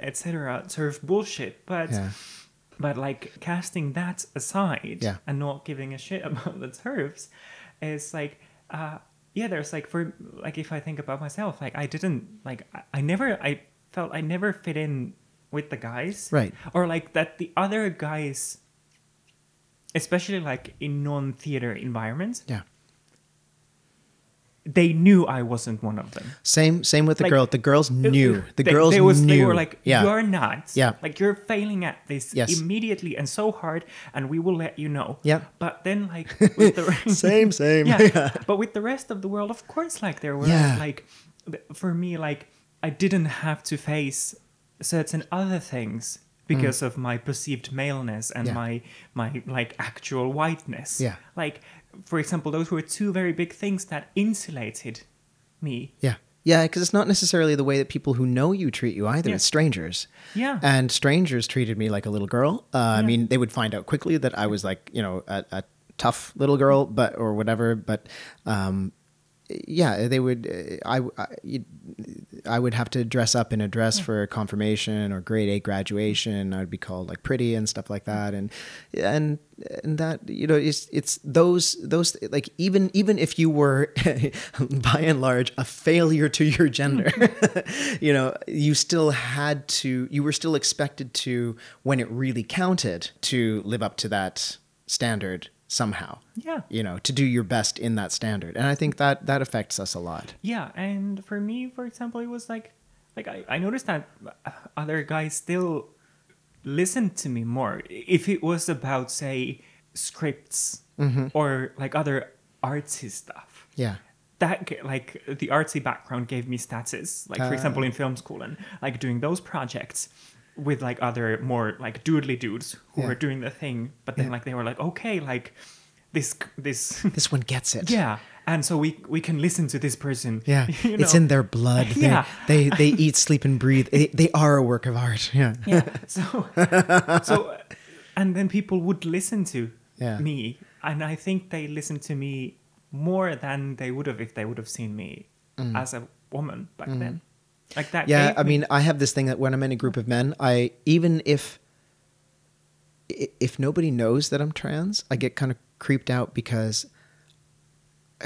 etc of bullshit but Yeah. but like casting that aside Yeah. and not giving a shit *laughs* about the TERFs is like uh yeah there's like for like if i think about myself like i didn't like i, I never i felt i never fit in with the guys Right. or like that the other guys especially like in non-theater environments Yeah. They knew i wasn't one of them Same same with the Like, girl. The girls knew. The they, girls they was, knew. They were like, yeah. "You're not. Yeah. Like you're failing at this Yes. immediately and so hard, and we will let you know." Yeah. But then, like, *laughs* with the same same. *laughs* *laughs* yeah. But with the rest of the world, of course, like there were Yeah. like, for me, like I didn't have to face certain other things because of my perceived maleness and Mm. Yeah. my my like actual whiteness. Yeah. Like, for example, those were two very big things that insulated me. Yeah. Yeah, because it's not necessarily the way that people who know you treat you either. Yeah. It's strangers. Yeah. And strangers treated me like a little girl. Uh, I mean, they would find out quickly that I was like, you know, a, a tough little girl, but or whatever. But um, yeah, they would. uh, I, I I would have to dress up in a dress for confirmation or grade eight graduation. I would be called like pretty and stuff like that. And and and that you know it's it's those those like even even if you were *laughs* by and large a failure to your gender *laughs* you know you still had to you were still expected to when it really counted to live up to that standard somehow Yeah. you know to do your best in that standard. And i think that that affects us a lot. Yeah, and for me, for example, it was like, like I, I noticed that other guys still listened to me more. If it was about say scripts mm-hmm. or like other artsy stuff. yeah. That like the artsy background gave me status, like for ah. example in film school and like doing those projects with like other more like doodly dudes who Yeah. were doing the thing, but then Yeah. like they were like, okay, like this this *laughs* this one gets it yeah, and so we we can listen to this person. yeah *laughs* you it's in their blood they, Yeah. they they *laughs* eat sleep and breathe they, they are a work of art yeah yeah so so and then people would listen to Yeah. me and i think they listened to me more than they would have if they would have seen me Mm. as a woman back then. Like that. Mm. yeah i me- mean i have this thing that when i'm in a group of men i even if if nobody knows that i'm trans i get kind of creeped out because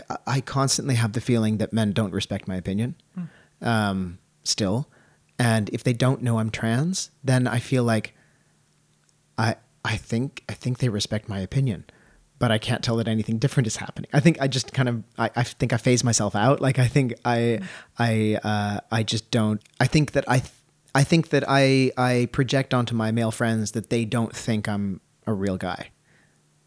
I- i constantly have the feeling that men don't respect my opinion um, still and if they don't know i'm trans then i feel like i i think i think they respect my opinion but I can't tell that anything different is happening. I think I just kind of I, I think I phase myself out. Like I think I I uh, I just don't. I think that I I think that I I project onto my male friends that they don't think I'm a real guy.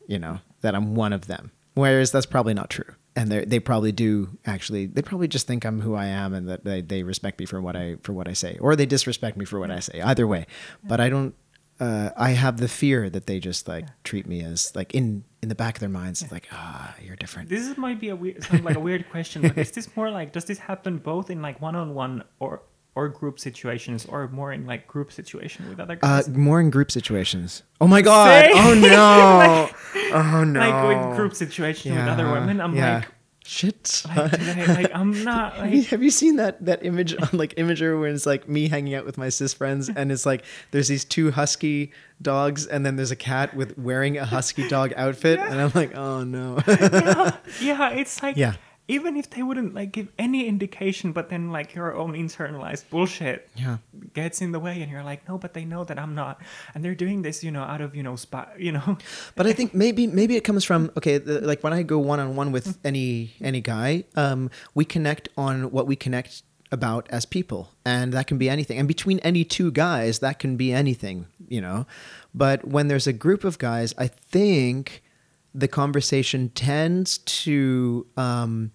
You know that I'm one of them. Whereas that's probably not true. And they they probably do actually. They probably just think I'm who I am, and that they, they respect me for what I for what I say, or they disrespect me for what I say. Either way, but I don't. Uh, I have the fear that they just like treat me as like in in the back of their minds, it's like ah, you're different. This might be a weird, sound like a weird question, but is this more like does this happen both in like one-on-one or or group situations, or more in like group situation with other Uh, guys? more in group situations. Oh my god! Say- Oh no! *laughs* Like- oh no! Like with group situation with other women, I'm yeah. like, shit. like, today, like I'm not Have *laughs* you, like have you seen that that image *laughs* on like Imgur when it's like me hanging out with my cis friends and it's like there's these two husky dogs and then there's a cat with wearing a husky dog outfit and I'm like oh no *laughs* yeah, yeah, it's like Yeah. Even if they wouldn't like give any indication, but then like your own internalized bullshit yeah. gets in the way, and you're like, no, but they know that I'm not, and they're doing this, you know, out of you know, spot, you know, *laughs* but I think maybe maybe it comes from okay the, like when I go one on one with any any guy um we connect on what we connect about as people. And that can be anything. And between any two guys that can be anything you know? But when there's a group of guys I think the conversation tends to um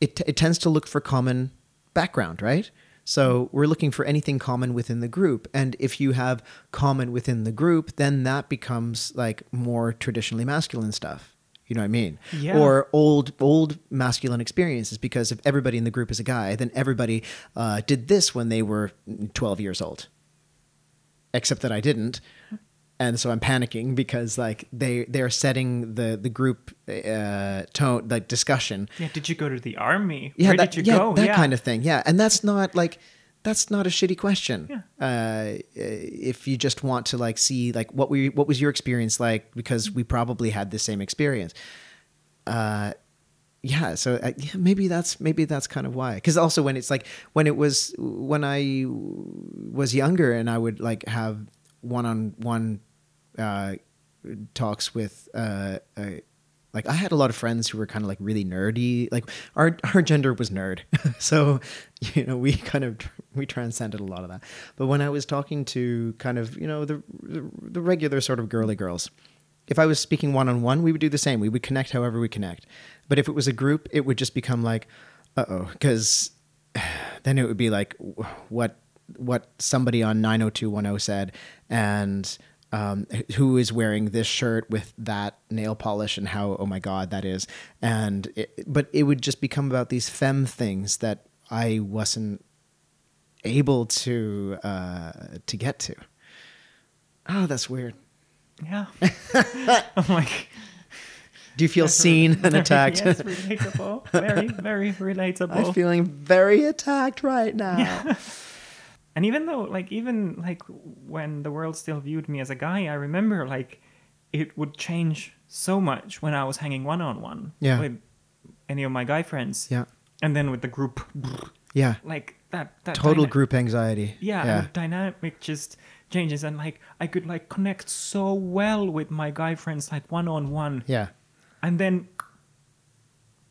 it, it tends to look for common background right? So we're looking for anything common within the group. And if you have common within the group then that becomes like more traditionally masculine stuff. You know what i mean? Yeah. or old old masculine experiences. Because if everybody in the group is a guy then everybody uh, did this when they were 12 years old. Except that i didn't and so i'm panicking because like they they're setting the the group uh tone like discussion yeah. Did you go to the army? yeah, Where that, did you yeah, go? that yeah. kind of thing. Yeah, and that's not like that's not a shitty question. Yeah. Uh, if you just want to like see like what we what was your experience like because we probably had the same experience. Uh, yeah, so uh, yeah, maybe that's maybe that's kind of why. Because also when it's like when it was when I was younger and I would like have one on one talks with uh, uh, like I had a lot of friends who were kind of like really nerdy. Like our our gender was nerd, *laughs* so you know we kind of we transcended a lot of that. But when I was talking to kind of you know the the, the regular sort of girly girls, if I was speaking one on one, we would do the same. We would connect however we connect. But if it was a group, it would just become like, uh oh, because *sighs* then it would be like what what somebody on 90210 said and um, who is wearing this shirt with that nail polish and how oh my god that is and it, but it would just become about these fem things that I wasn't able to uh, to get to. Oh, that's weird. Yeah. *laughs* I'm like Do you feel *laughs* seen and *laughs* attacked? yes, relatable. Very, very relatable. I'm feeling very attacked right now. And even though, like, even like when the world still viewed me as a guy, I remember like it would change so much when I was hanging one on one Yeah. with any of my guy friends. Yeah. And then with the group, Yeah. like that, that Total dyna- group anxiety. Yeah, Yeah. dynamic just changes, and like I could like connect so well with my guy friends, like one on one, Yeah. and then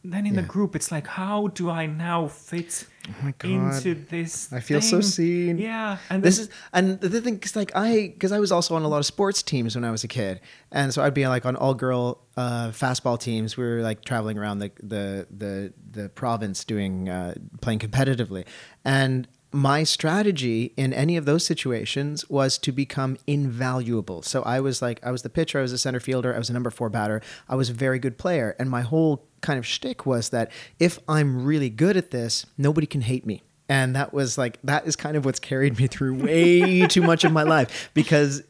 then in the group it's like how do i now fit Oh into this I feel so seen. yeah and This then- is and the thing is like I because I was also on a lot of sports teams when I was a kid, and so I'd be like on all girl uh, fastball teams. We were like traveling around the the the the province doing uh, playing competitively, and my strategy in any of those situations was to become invaluable. So I was like I was the pitcher, I was a center fielder, I was a number four batter, I was a very good player, and my whole kind of shtick was that if I'm really good at this, nobody can hate me. And that was like that is kind of what's carried me through *laughs* way too much of my life because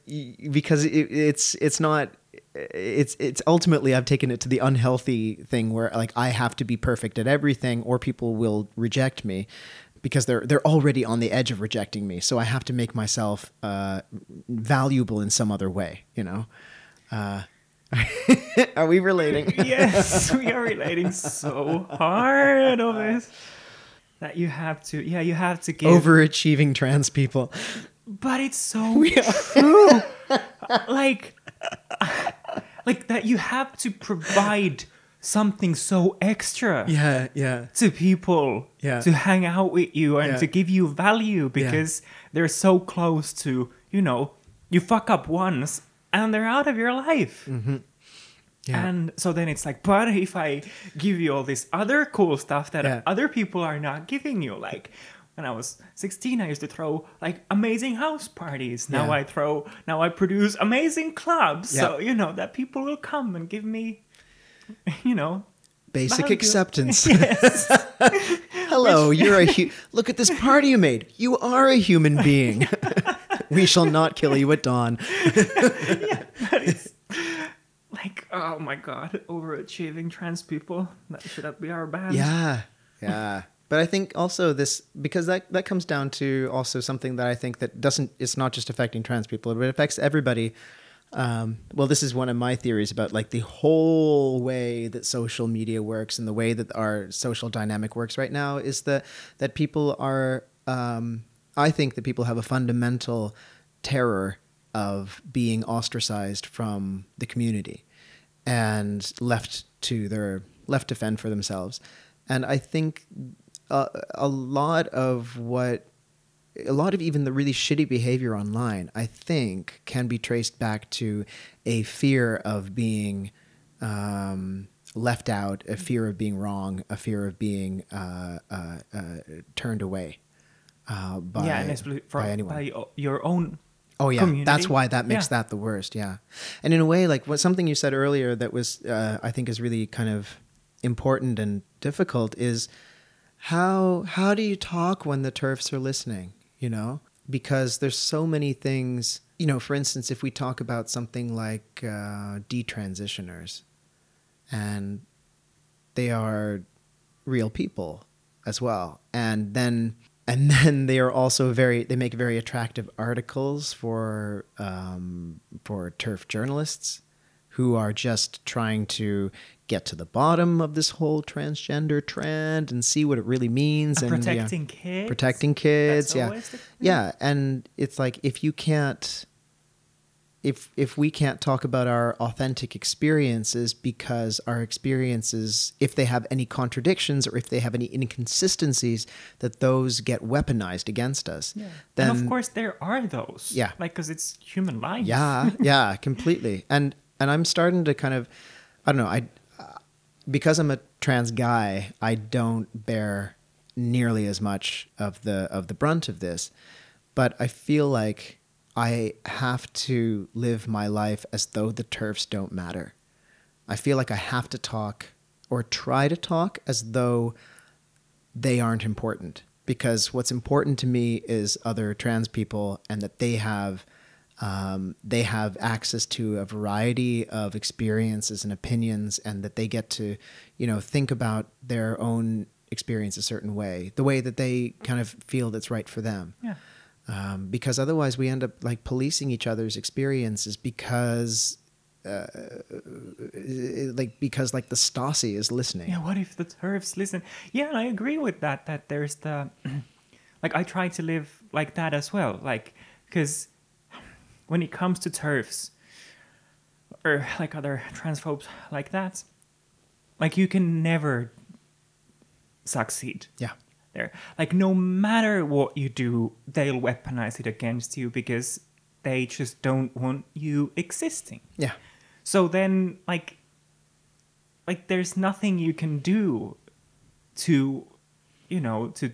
because it, it's it's not it's it's ultimately I've taken it to the unhealthy thing where like I have to be perfect at everything or people will reject me because they're they're already on the edge of rejecting me. So I have to make myself uh, valuable in some other way. You know. Uh, *laughs* are we relating? *laughs* yes, we are relating so hard on this that you have to. Yeah, you have to give. Overachieving trans people. But it's so *laughs* true. like, like that you have to provide something so extra Yeah, yeah. to people Yeah. to hang out with you and Yeah. to give you value because they're so close to you know you fuck up once and they're out of your life Mm-hmm. Yeah. and so then it's like but if i give you all this other cool stuff that Yeah. other people are not giving you like when i was 16 i used to throw like amazing house parties now Yeah. i throw now i produce amazing clubs Yeah. so you know that people will come and give me *laughs* you know Basic acceptance. *laughs* yes *laughs* Hello, you're a hu- look at this party you made. You are a human being. we shall not kill you at dawn. but it's like oh my god overachieving trans people that should that be our band Yeah, yeah. But I think also this because that that comes down to also something that I think that doesn't it's not just affecting trans people, but it affects everybody. Um, well, this is one of my theories about like the whole way that social media works and the way that our social dynamic works right now is that that people are. Um, I think that people have a fundamental terror of being ostracized from the community and left to their left to fend for themselves. And I think a, a lot of what a lot of even the really shitty behavior online, I think, can be traced back to a fear of being um, left out, a fear of being wrong, a fear of being uh, uh, uh, turned away uh, by, yeah and especially by anyone. by your own Oh yeah, community. that's why that makes Yeah. that the worst. Yeah, and in a way, like what something you said earlier that was, uh, I think, is really kind of important and difficult is how how do you talk when the TERFs are listening? You know, because there's so many things. You know, for instance, if we talk about something like uh, detransitioners, and they are real people as well and then and *laughs* then they are also very they make very attractive articles for um, for TERF journalists who are just trying to get to the bottom of this whole transgender trend and see what it really means And and yeah, protecting kids? protecting kids That's yeah. yeah and it's like if you can't if if we can't talk about our authentic experiences because our experiences if they have any contradictions or if they have any inconsistencies that those get weaponized against us then and of course there are those. Yeah. like because it's human life. Yeah yeah completely. *laughs* And and i'm starting to kind of i don't know i because i'm a trans guy i don't bear nearly as much of the of the brunt of this. But i feel like i have to live my life as though the TERFs don't matter. I feel like i have to talk or try to talk as though they aren't important. Because what's important to me is other trans people and that they have um, they have access to a variety of experiences and opinions and that they get to you know think about their own experience a certain way the way that they kind of feel that's right for them. Yeah. Um, because otherwise we end up like policing each other's experiences because uh, like because like the Stasi is listening. Yeah what if the TERFs listen? Yeah and i agree with that that there's the *clears throat* like i try to live like that as well like because when it comes to TERFs or like other transphobes like that like you can never succeed yeah. there. Like no matter what you do they'll weaponize it against you because they just don't want you existing. Yeah. So then like like there's nothing you can do to you know to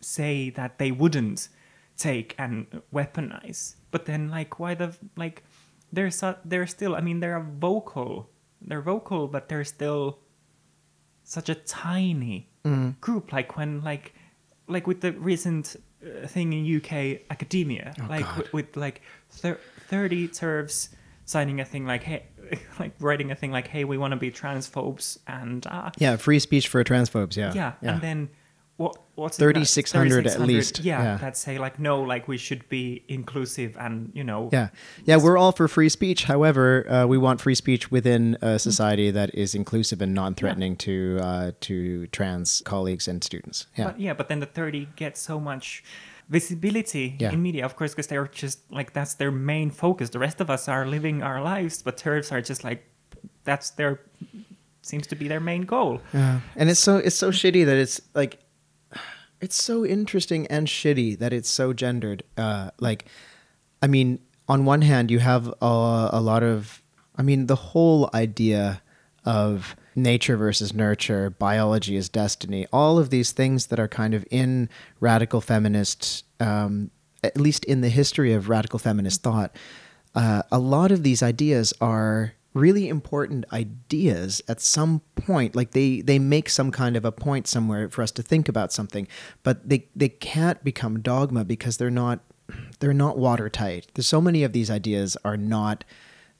say that they wouldn't take and weaponize but then like why the like they're so, they're still i mean they're vocal they're vocal but they're still such a tiny group like when like like with the recent uh, thing in UK academia like God. with, with like thir- 30 TERFs signing a thing like hey *laughs* like writing a thing like hey we want to be transphobes and uh, yeah free speech for transphobes yeah yeah. and then what what's it, like, 3,600 at least, Yeah, yeah. that say like no, like we should be inclusive and you know. Yeah, yeah, we're all for free speech. However, uh, we want free speech within a society that is inclusive and non-threatening to uh, to trans colleagues and students. Yeah, But yeah, but then the 30 gets so much visibility Yeah. in media, of course, because they're just like that's their main focus. The rest of us are living our lives, but TERFs are just like that's their seems to be their main goal. Yeah, and it's so it's so shitty that it's like it's so interesting and shitty that it's so gendered. Uh, like, I mean, on one hand, you have a, a lot of, I mean, the whole idea of nature versus nurture, biology is destiny, all of these things that are kind of in radical feminist, um, at least in the history of radical feminist thought, uh, a lot of these ideas are really important ideas at some point like they they make some kind of a point somewhere for us to think about something but they they can't become dogma because they're not they're not watertight. There's so many of these ideas are not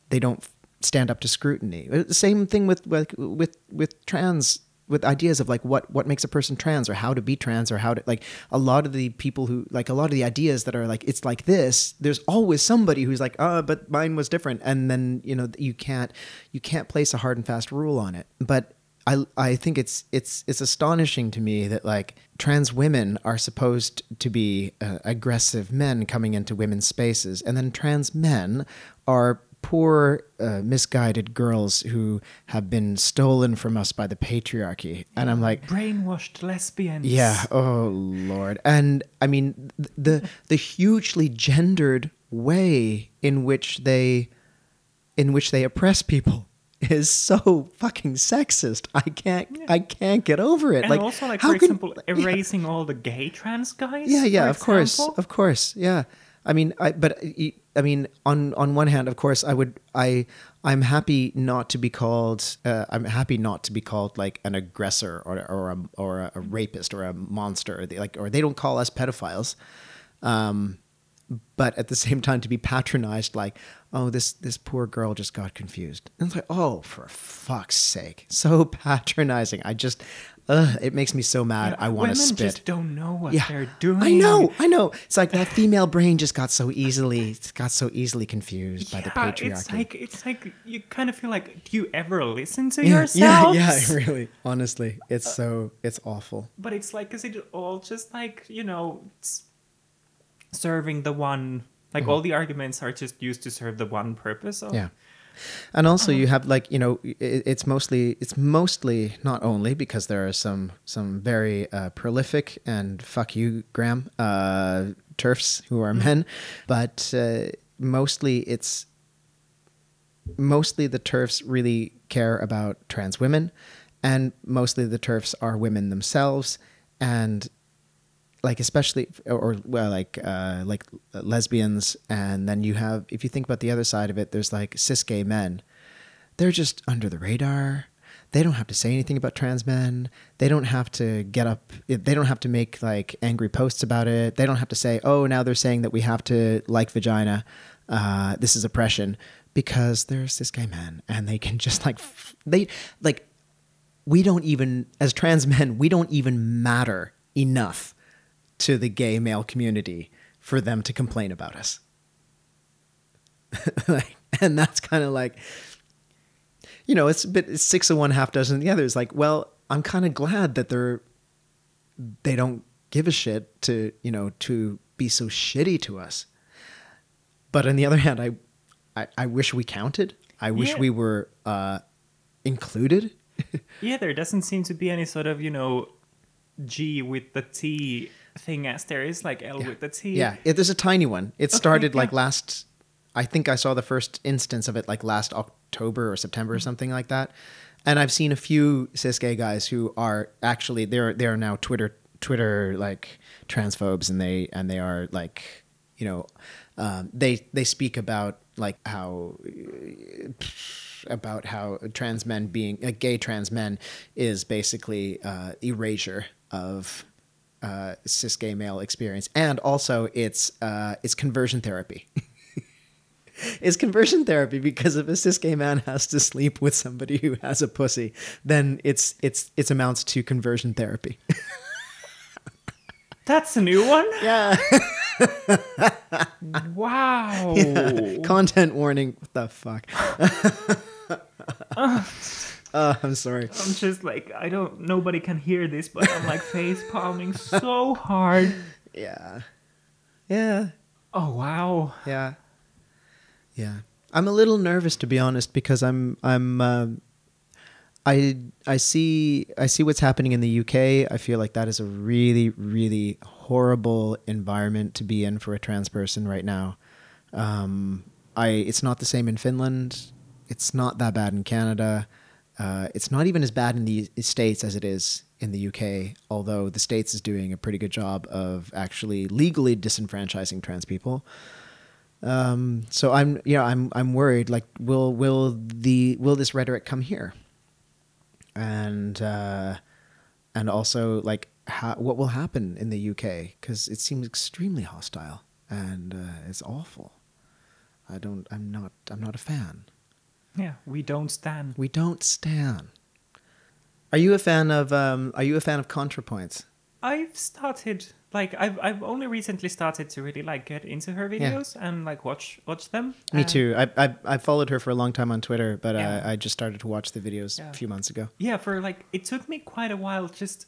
they don't stand up to scrutiny. Uh, same thing with with with, with trans with ideas of like what what makes a person trans or how to be trans or how to like a lot of the people who like a lot of the ideas that are like it's like this there's always somebody who's like oh but mine was different. And then you know you can't you can't place a hard and fast rule on it. But I, I think it's it's it's astonishing to me that like trans women are supposed to be uh, aggressive men coming into women's spaces. And then trans men are poor uh, misguided girls who have been stolen from us by the patriarchy. And i'm like Brainwashed lesbians. yeah oh lord. And i mean the the hugely gendered way in which they in which they oppress people *laughs* is so fucking sexist. I can't i can't get over it. And like also, like how for can- example, *laughs* erasing all the gay trans guys. yeah yeah of course of course yeah. I mean i but i mean on on one hand of course i would i i'm happy not to be called uh, i'm happy not to be called like an aggressor or or a, or a, rapist or a monster or they, like or they don't call us pedophiles. Um but at the same time to be patronized like oh this this poor girl just got confused. And it's like oh for fuck's sake. So *laughs* patronizing. I just uh, it makes me so mad i want to spit just don't know what yeah, they're doing. I know, I know. It's like that female brain just got so easily, it's *laughs* got so easily confused by the Yeah, patriarchy. It's like it's like you kind of feel like do you ever listen to yeah, yeah, yourselves? yeah, *laughs* really. Honestly, it's so it's awful. But it's like is it all just like you know it's serving the one like all the arguments are just used to serve the one purpose of Mm-hmm. Yeah. And also, you have like you know, it, it's mostly it's mostly not only because there are some some very uh, prolific and fuck you Graham uh, TERFs who are men, but uh, mostly it's mostly the TERFs really care about trans women, and mostly the TERFs are women themselves, and like especially or well like uh like lesbians and then you have if you think about the other side of it there's like cis gay men. They're just under the radar. They don't have to say anything about trans men. They don't have to get up they don't have to make like angry posts about it. They don't have to say oh now they're saying that we have to like vagina uh this is oppression because they're cis gay men and they can *laughs* just like they like we don't even as trans men we don't even matter enough to the gay male community for them to complain about us. *laughs* Like, and that's kind of like you know it's a bit it's six of one half dozen of the other it's like well i'm kind of glad that they're they don't give a shit to you know to be so shitty to us. But on the other hand i i, I wish we counted. I wish Yeah. we were uh included. *laughs* Yeah, there doesn't seem to be any sort of, you know, G with the T thing as there is like L with the T. Yeah, yeah, there's a tiny one. It started like yeah. last. I think I saw the first instance of it like last October or September Mm-hmm. or something like that. And I've seen a few cis gay guys who are actually they're they're now Twitter Twitter like transphobes and they and they are like you know um, they they speak about like how about how trans men being uh, gay trans men is basically uh, erasure of uh, cis gay male experience, and also it's uh, it's conversion therapy. *laughs* it's conversion therapy because if a cis gay man has to sleep with somebody who has a pussy, then it's it's it's amounts to conversion therapy. *laughs* That's a new one. Yeah. *laughs* Wow. Content warning. What the fuck? Oh, *laughs* I'm sorry. I'm just like I don't. Nobody can hear this, but I'm like *laughs* face palming so hard. Yeah. Yeah. Oh wow. Yeah. Yeah. I'm a little nervous to be honest because I'm I'm um I I see I see what's happening in the UK. I feel like that is a really really horrible environment to be in for a trans person right now. Um, I it's not the same in Finland. It's not that bad in Canada. Uh, it's not even as bad in the states as it is in the UK. Although the states is doing a pretty good job of actually legally disenfranchising trans people. Um, so I'm, you know, I'm, I'm worried. Like, will, will the, will this rhetoric come here? And, uh, and also like, what will happen in the UK? Because it seems extremely hostile and uh, it's awful. I don't. I'm not. I'm not a fan. Yeah, we don't stand. We don't stand. Are you a fan of? Um, are you a fan of ContraPoints? I've started like I've I've only recently started to really like get into her Yeah. videos and like watch watch them. Me too. I, I I followed her for a long time on Twitter, but Yeah. I, I just started to watch the videos Yeah. a few months ago. Yeah, for like it took me quite a while just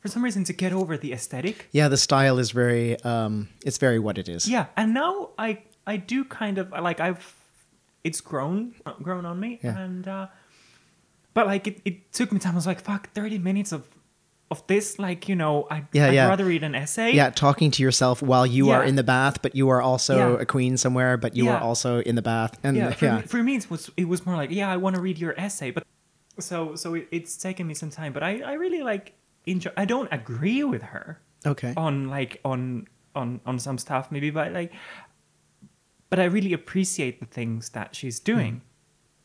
for some reason to get over the aesthetic. Yeah, the style is very. Um, it's very what it is. Yeah, and now I I do kind of like I've it's grown grown on me Yeah. and uh but like it, it took me time. I was like, fuck, thirty minutes of of this, like, you know, I Yeah, I'd yeah. rather read an essay. Yeah, talking to yourself while you are in the bath, but you are also Yeah. a queen somewhere, but you are also in the bath, and yeah, yeah, for, Me, for me it was it was more like yeah i want to read your essay but so so it, it's taken me some time but i i really like enjoy i don't agree with her okay, on like on on on some stuff maybe but like but i really appreciate the things that she's doing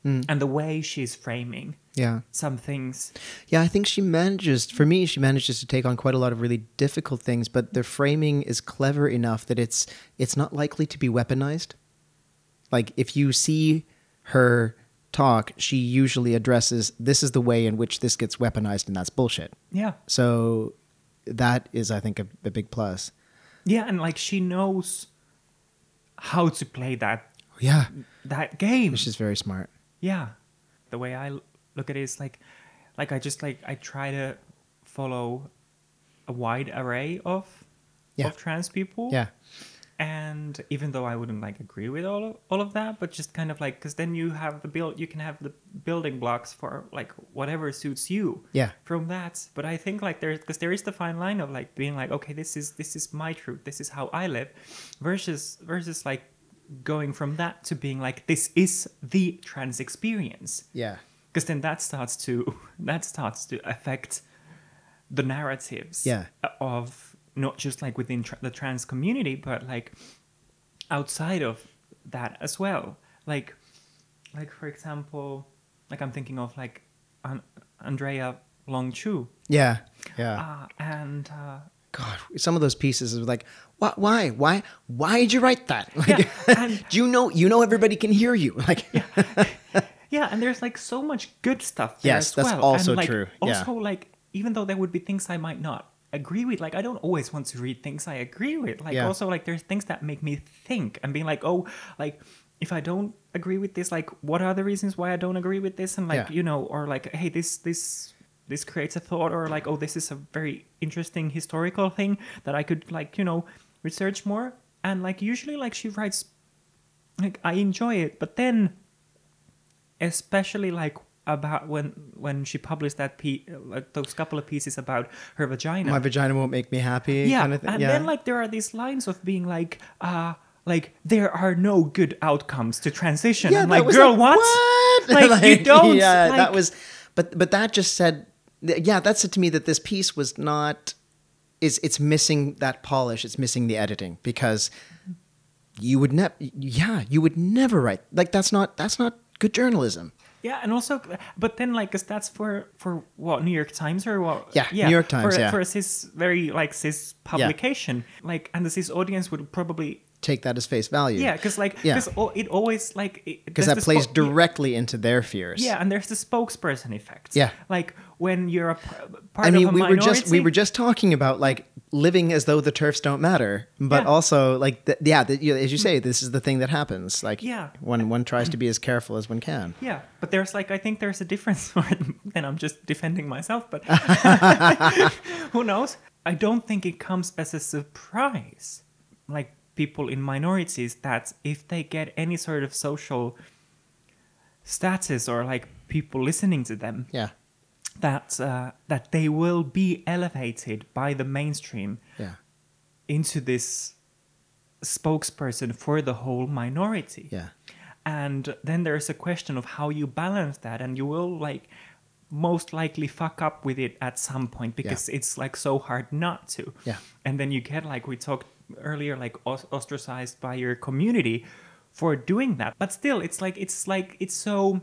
Mm. and the way she's framing yeah. some things Yeah, I think she manages. For me, she manages to take on quite a lot of really difficult things, but the framing is clever enough that it's it's not likely to be weaponized. Like if you see her talk, she usually addresses this is the way in which this gets weaponized, and that's bullshit. yeah So that is, I think, a, a big plus. yeah and like she knows how to play that Yeah, that game. Which is very smart. yeah. The way i look at it is like like i just like i try to follow a wide array of Yeah. of trans people. Yeah, and even though i wouldn't like agree with all of, all of that but just kind of like because then you have the build you can have the building blocks for like whatever suits you yeah, from that. But i think like there's because there is the fine line of like being like okay this is this is my truth. This is how i live versus versus like going from that to being like this is the trans experience. Yeah, because then that starts to *laughs* that starts to affect the narratives Yeah. of not just like within tra- the trans community but like outside of that as well like like for example like i'm thinking of like An- andrea long chu yeah, yeah. uh, and uh, God, some of those pieces is like, why, why, why, why did you write that? Like, Yeah, and- *laughs* do you know, you know, everybody can hear you. *laughs* Like, yeah and there's like so much good stuff there Yes, as that's well. also and, like, true, yeah. also like even though there would be things i might not agree with like i don't always want to read things i agree with like Yeah. also like there's things that make me think and being like oh like if i don't agree with this like what are the reasons why i don't agree with this and like Yeah. you know or like hey this this this creates a thought or like oh this is a very interesting historical thing that i could like you know research more and like usually like she writes like i enjoy it but then especially like about when when she published that piece like those couple of pieces about her vagina my vagina won't make me happy. yeah kind of thing. and yeah. then like there are these lines of being like uh like there are no good outcomes to transition yeah, i'm like girl like, what, what? *laughs* like, you *laughs* don't Yeah, like, that was, but but that just said, yeah, that said to me that this piece was not, is it's missing that polish. It's missing the editing because you would never, yeah, you would never write like that's not that's not good journalism. Yeah, and also, but then like, cause that's for for what New York Times or what? Yeah, New York Times, For, yeah. for a cis very like cis publication, like, and the cis audience would probably take that as face value. Yeah, because like Yeah. it always like because that plays spo- directly into their fears. Yeah, and there's the spokesperson effect. Yeah. like when you're a part I mean, of a we minority. were just we were just talking about like living as though the TERFs don't matter, but Yeah. also like yeah, the, you, as you say, this is the thing that happens. Like Yeah. when one tries to be as careful as one can. Yeah, but there's like I think there's a difference, *laughs* and I'm just defending myself. But *laughs* *laughs* who knows? I don't think it comes as a surprise, like people in minorities, that if they get any sort of social status or like people listening to them, Yeah, that uh, that they will be elevated by the mainstream yeah, into this spokesperson for the whole minority. Yeah, and then there's a question of how you balance that and you will like most likely fuck up with it at some point because it's like so hard not to. Yeah. and then you get like we talked earlier like ostracized by your community for doing that. But still it's like it's like it's so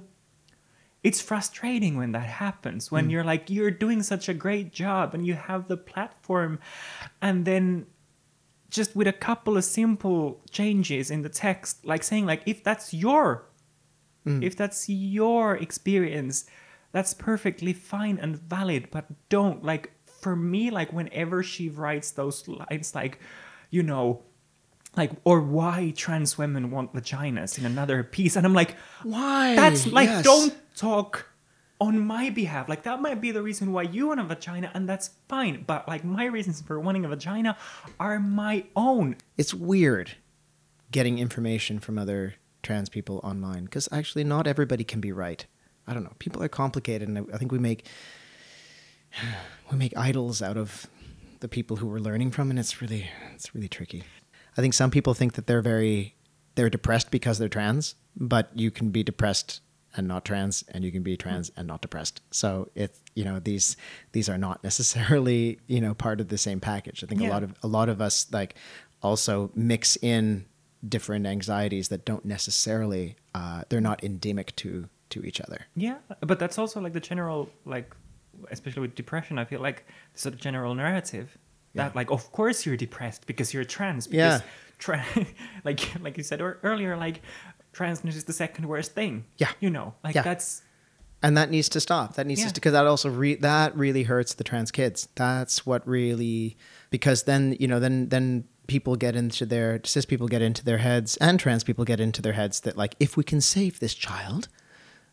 it's frustrating when that happens when mm. you're like you're doing such a great job and you have the platform and then just with a couple of simple changes in the text like saying like if that's your mm. if that's your experience that's perfectly fine and valid but don't like for me like whenever she writes those lines like you know like or why trans women want vaginas in another piece and i'm like Why? that's like Yes. don't talk on my behalf like that might be the reason why you want a vagina and that's fine but like my reasons for wanting a vagina are my own It's weird getting information from other trans people online because actually not everybody can be right. I don't know. People are complicated, and I- I think we make *sighs* we make idols out of the people who we're learning from, and it's really it's really tricky. I think some people think that they're very they're depressed because they're trans, but you can be depressed and not trans, and you can be trans and not depressed. So it's you know these these are not *laughs* necessarily you know part of the same package. I think a lot of a lot of us like also mix in different anxieties that don't necessarily uh, they're not endemic to to each other. Yeah, but that's also like the general like, especially with depression. I feel like the sort of general narrative that like, of course you're depressed because you're trans. Yeah. Because tra- *laughs* like *laughs* like you said earlier, like transness is the second worst thing. Yeah. you know, like Yeah. that's and that needs to stop that needs Yeah. to because that also re- that really hurts the trans kids that's what really because then you know then then people get into their cis people get into their heads and trans people get into their heads that like if we can save this child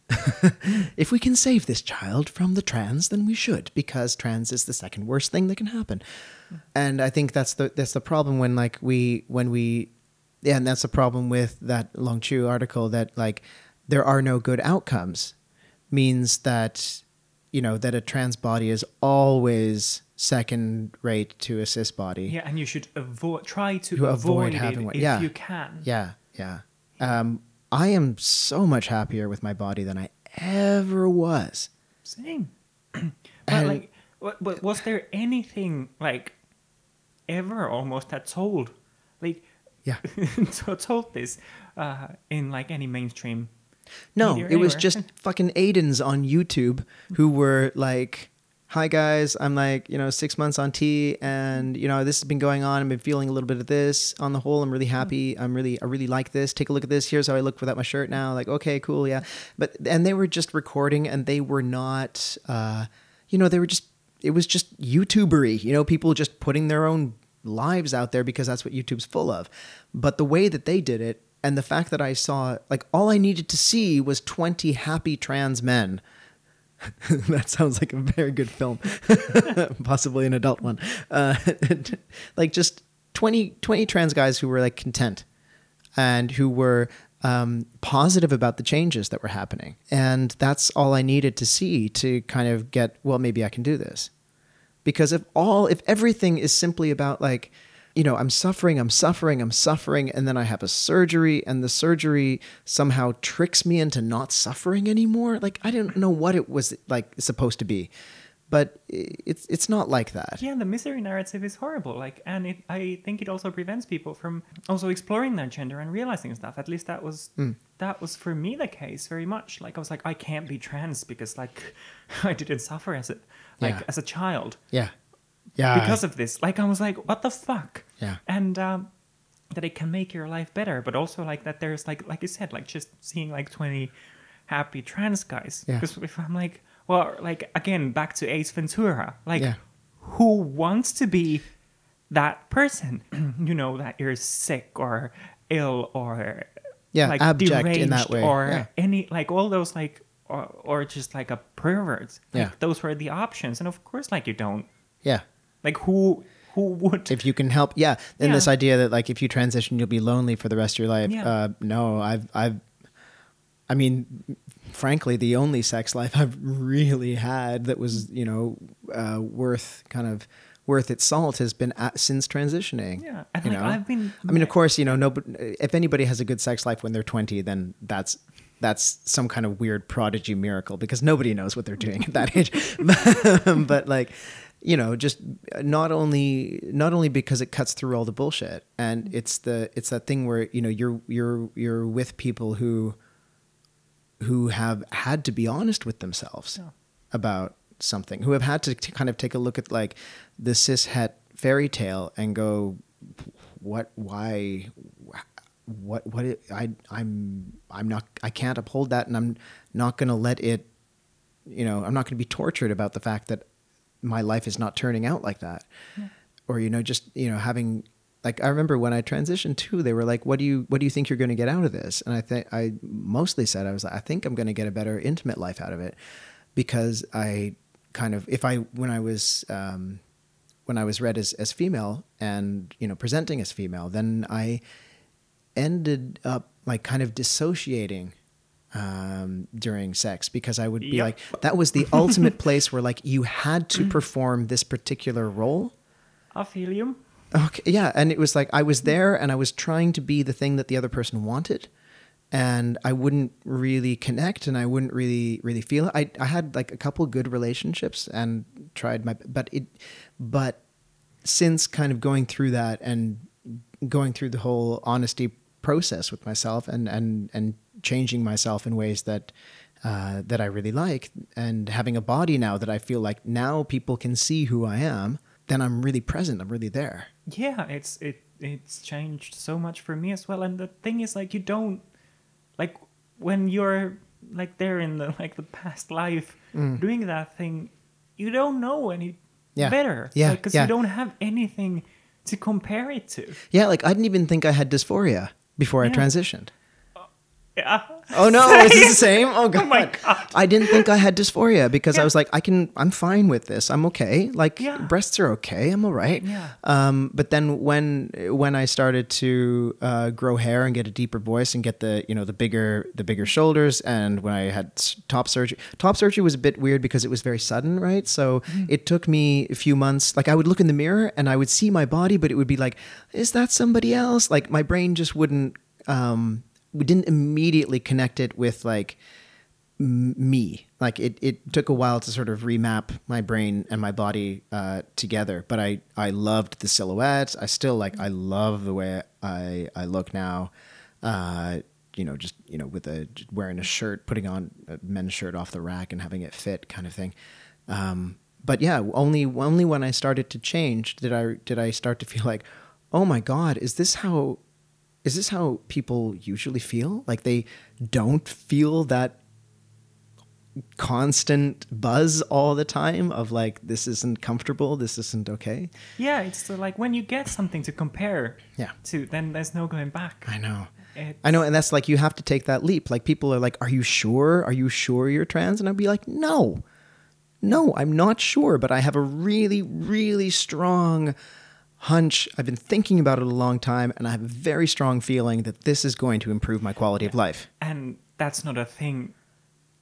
*laughs* if we can save this child from the trans then we should because trans is the second worst thing that can happen and i think that's the that's the problem when like we when we yeah and that's the problem with that long chu article that like there are no good outcomes means that you know that a trans body is always second rate to a cis body yeah, and you should avoid try to, To avoid, avoid having it one. if Yeah. you can. yeah yeah um i am so much happier with my body than i ever was Same. *clears throat* but And- like, what, but was there anything like ever almost that told, like, yeah *laughs* to- told this uh, in like any mainstream? No, it was just *laughs* fucking Aidens on YouTube who were like, "Hi guys, I'm like, you know, six months on T, and you know, this has been going on. I've been feeling a little bit of this. On the whole, I'm really happy. I'm really, I really like this. Take a look at this. Here's how I look without my shirt now. Like, okay, cool, yeah. But and they were just recording, and they were not, uh, you know, they were just. It was just YouTubery, you know, people just putting their own lives out there because that's what YouTube's full of. But the way that they did it and the fact that I saw like all I needed to see was 20 happy trans men. *laughs* that sounds like a very good film, *laughs* possibly an adult one. Uh, *laughs* like just 20, 20 trans guys who were like content and who were um, positive about the changes that were happening. And that's all I needed to see to kind of get, well, maybe I can do this because if all if everything is simply about like you know i'm suffering i'm suffering i'm suffering and then i have a surgery and the surgery somehow tricks me into not suffering anymore like i don't know what it was like supposed to be but it's it's not like that Yeah, the misery narrative is horrible. Like, and it, I think it also prevents people from also exploring their gender and realizing stuff. At least that was Hmm. that was for me the case very much. Like, I was like, I can't be trans because like *laughs* I didn't suffer as a like Yeah. as a child yeah yeah because of this. Like, I was like, what the fuck? Yeah. And um, that it can make your life better, but also like that there's like like you said, like just seeing like twenty happy trans guys. Yeah. Because if I'm like, well, like again, back to Ace Ventura, like Yeah. who wants to be that person? *clears throat* you know, that you're sick or ill or Yeah, like abject in that deranged way. or Yeah. any like all those like or, or just like a pervert. Like, Yeah. those were the options, and of course, like you don't Yeah. Like who who would If you can help, yeah. Then Yeah. this idea that like if you transition, you'll be lonely for the rest of your life. Yeah. Uh, no, I've, I've, I mean, frankly, the only sex life *laughs* I've really had that was, you know, uh, worth kind of worth its salt has been at, since transitioning. Yeah, and, you like, know? I've been- I mean, of course, you know, no. If anybody has a good sex life when they're twenty, then that's that's some kind of weird prodigy miracle because nobody knows what they're doing at that age. *laughs* but like, you know, just uh, not only not only because it cuts through all the bullshit, and mm-hmm. it's the it's that thing where you know you're you're you're with people who who have had to be honest with themselves Yeah. about something, who have had to, to kind of take a look at like the cis het fairy tale and go, what, why, what, what, it, I, I'm, I'm not, I can't uphold that, and I'm not going to let it, you know, I'm not going to be tortured about the fact that my life is not turning out like that, or you know, just you know, having. Like I remember when I transitioned too, they were like, "What do you what do you think you're going to get out of this?" And I think I mostly said I was like, "I think I'm going to get a better intimate life out of it," because I kind of if I when I was um, when I was read as as female and you know presenting as female, then I ended up like kind of dissociating um, during sex because I would be Yep. like that was the ultimate place where like you had to perform this particular role. I feel you. Okay, yeah, and it was like I was there and I was trying to be the thing that the other person wanted, and I wouldn't really connect and I wouldn't really really feel it. I I had like a couple good relationships and tried my but it but since kind of going through that and going through the whole honesty process with myself and and and changing myself in ways that uh, that I really like and having a body now that I feel like now people can see who I am then I'm really present I'm really there Yeah, it's it it's changed so much for me as well. And the thing is, like, you don't like when you're like there in the like the past life doing that thing, you don't know any Mm. Yeah. better. Yeah, because yeah. you don't have anything to compare it to. yeah like I didn't even think I had dysphoria before I transitioned Yeah. Oh no, is this the *laughs* same? Oh god. my God. I didn't think I had dysphoria because I was like, I can I'm fine with this. I'm okay. Like Yeah. breasts are okay. I'm all right. Yeah. Um, but then when when I started to uh, grow hair and get a deeper voice and get the you know the bigger the bigger shoulders and when I had top surgery, top surgery was a bit weird because it was very sudden, right? So Mm-hmm. it took me a few months. Like I would look in the mirror and I would see my body, but it would be like, is that somebody else? Like my brain just wouldn't. Um, we didn't immediately connect it with like me. Like it, it took a while to sort of remap my brain and my body uh, together. But I, I loved the silhouettes. I still like. I love the way I, I look now. Uh, you know, just you know, with a wearing a shirt, putting on a men's shirt off the rack and having it fit, kind of thing. Um, but yeah, only only when I started to change did I did I start to feel like, oh my god, is this how is this how people usually feel? Like they don't feel that constant buzz all the time of like this isn't comfortable, this isn't okay. Yeah, it's uh, like when you get something to compare Yeah. to, then there's no going back. I know. It's- I know, and that's like you have to take that leap. Like people are like, "Are you sure? Are you sure you're trans?" And I'd be like, "No, no, I'm not sure, but I have a really, really strong hunch. I've been thinking about it a long time, and I have a very strong feeling that this is going to improve my quality of life." And that's not a thing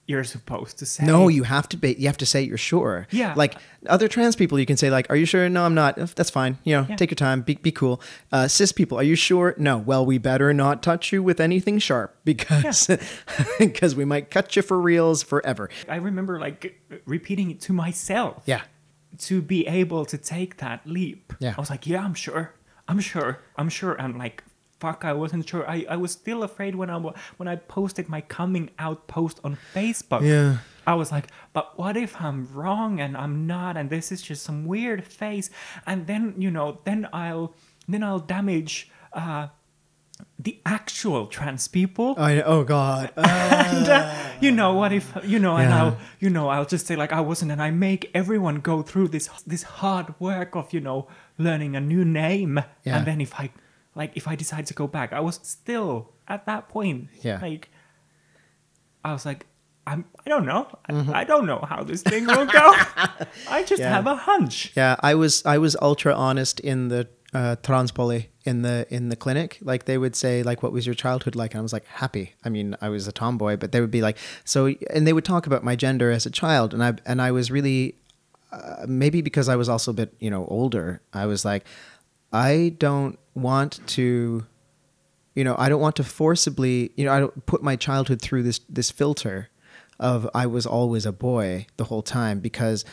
you're supposed to say. No, you have to be. You have to say you're sure. Yeah. Like other trans people, you can say like, "Are you sure?" No, I'm not. "Uh, That's fine. You know, Yeah. take your time. Be be cool. Uh, cis people, are you sure? No. Well, we better not touch you with anything sharp *laughs* because because *laughs* we might cut you for reals forever. I remember like repeating it to myself. Yeah. To be able to take that leap. Yeah. I was like, yeah, I'm sure. I'm sure. I'm sure. And like, fuck, I wasn't sure. I, I was still afraid when I when I posted my coming out post on Facebook. Yeah. I was like, but what if I'm wrong and I'm not, and this is just some weird face, and then you know, then I'll then I'll damage uh, the actual trans people. I, oh God. *laughs* and uh, you know what if you know and I'll you know I'll just say like I wasn't and I make everyone go through this this hard work of you know learning a new name Yeah. and then if I like if I decide to go back I was still at that point Yeah. like I was like I'm I don't know I- Mm-hmm. I, don't know how this thing will go *laughs* I just Yeah. have a hunch Yeah, I was I was ultra honest in the uh, Transpoli in the in the clinic. Like they would say, like, "What was your childhood like?" And I was like, "Happy." I mean, I was a tomboy, but they would be like, "So," and they would talk about my gender as a child, and I and I was really uh, maybe because I was also a bit you know older. I was like, I don't want to you know i don't want to forcibly you know i don't put my childhood through this this filter of i was always a boy the whole time because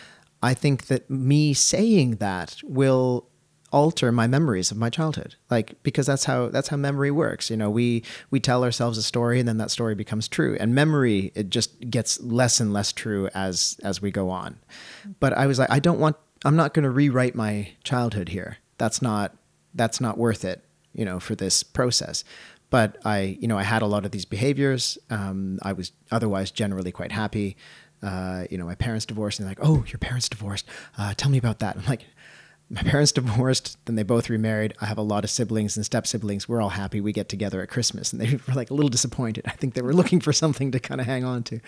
i think that me saying that will alter my memories of my childhood like because that's how that's how memory works you know we we tell ourselves a story and then that story becomes true and memory it just gets less and less true as as we go on but i was like i don't want i'm not going to rewrite my childhood here that's not that's not worth it you know, for this process. But I, you know, I had a lot of these behaviors. Um, I was otherwise generally quite happy. Uh, you know, my parents divorced, and like, "Oh, your parents divorced. Uh, tell me about that." I'm like, "My parents *laughs* divorced. Then they both remarried. I have a lot of siblings and step siblings. We're all happy. We get together at Christmas." And they *laughs* were like a little disappointed. I think they were looking for something to kind of hang on to.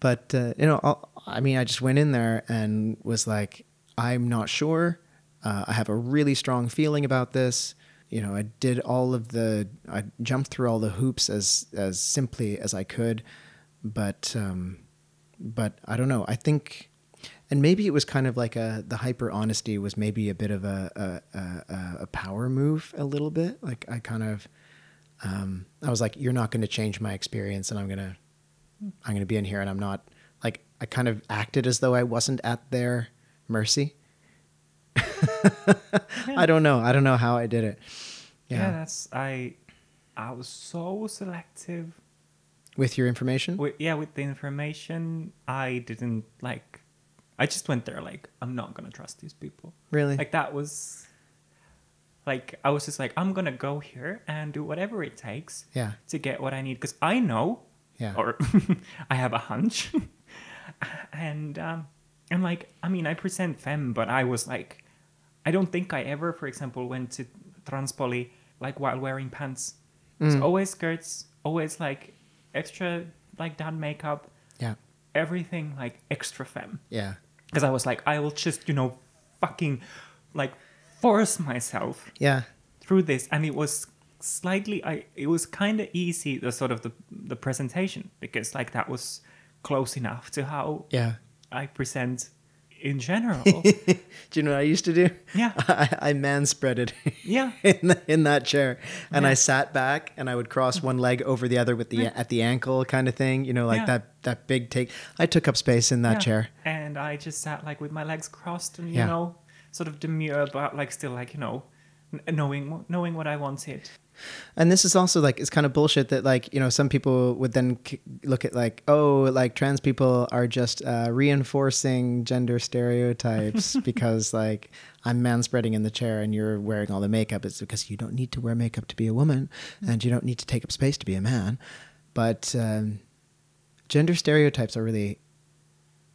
But uh, you know, I'll, I mean, I just went in there and was like, "I'm not sure. Uh, I have a really strong feeling about this." you know, I did all of the, I jumped through all the hoops as as simply as I could, but um, but I don't know. I think, and maybe it was kind of like a the hyper honesty was maybe a bit of a a, a, a power move a little bit. Like I kind of, um, I was like, you're not going to change my experience, and I'm gonna, I'm gonna be in here, and I'm not like I kind of acted as though I wasn't at their mercy. *laughs* I don't know. I don't know how I did it. yeah. Yeah. that's I I was so selective With your information? with, yeah with the information i didn't like i just went there like i'm not gonna trust these people Really? like that was like i was just like i'm gonna go here and do whatever it takes yeah. to get what i need because i know Yeah. or *laughs* i have a hunch *laughs* and um and like i mean i present femme but i was like i don't think i ever for example went to Transpoli like while wearing pants it's Mm. always skirts always like extra like done makeup Yeah. everything like extra femme Yeah. Because i was like i will just you know fucking like force myself Yeah. through this and it was slightly i it was kind of easy the sort of the the presentation because like that was close enough to how Yeah. i present in general *laughs* Do you know what I used to do? Yeah. *laughs* I, I manspreaded *laughs* yeah in the, in that chair, and I sat back and I would cross one leg over the other with the at the ankle kind of thing. You know, like Yeah. that that big take. I took up space in that yeah. chair. and i just sat like with my legs crossed and you Yeah. know sort of demure but like still like you know knowing knowing what i wanted And this is also like it's kind of bullshit that like you know some people would then look at like oh like trans people are just uh, reinforcing gender stereotypes *laughs* because like I'm manspreading in the chair and you're wearing all the makeup. It's because you don't need to wear makeup to be a woman and you don't need to take up space to be a man. But um, gender stereotypes are really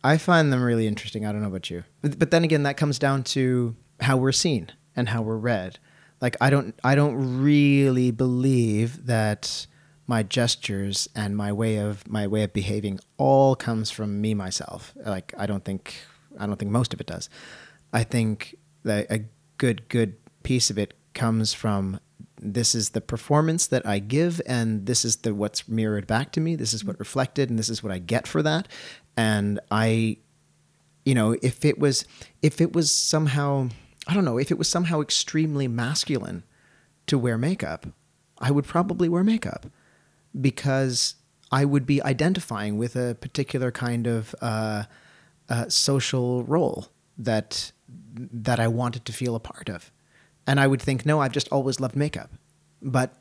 I find them really interesting. I don't know about you, but then again, that comes down to how we're seen and how we're read. Like I don't, I don't really believe that my gestures and my way of my way of behaving all comes from me myself. Like I don't think, I don't think most of it does. I think that a good, good piece of it comes from this is the performance that I give, and this is the what's mirrored back to me. This is what reflected, and this is what I get for that. And I, you know, if it was, if it was somehow, I don't know, if it was somehow extremely masculine to wear makeup, I would probably wear makeup because I would be identifying with a particular kind of uh, uh, social role that that I wanted to feel a part of, and I would think, no, I've just always loved makeup, but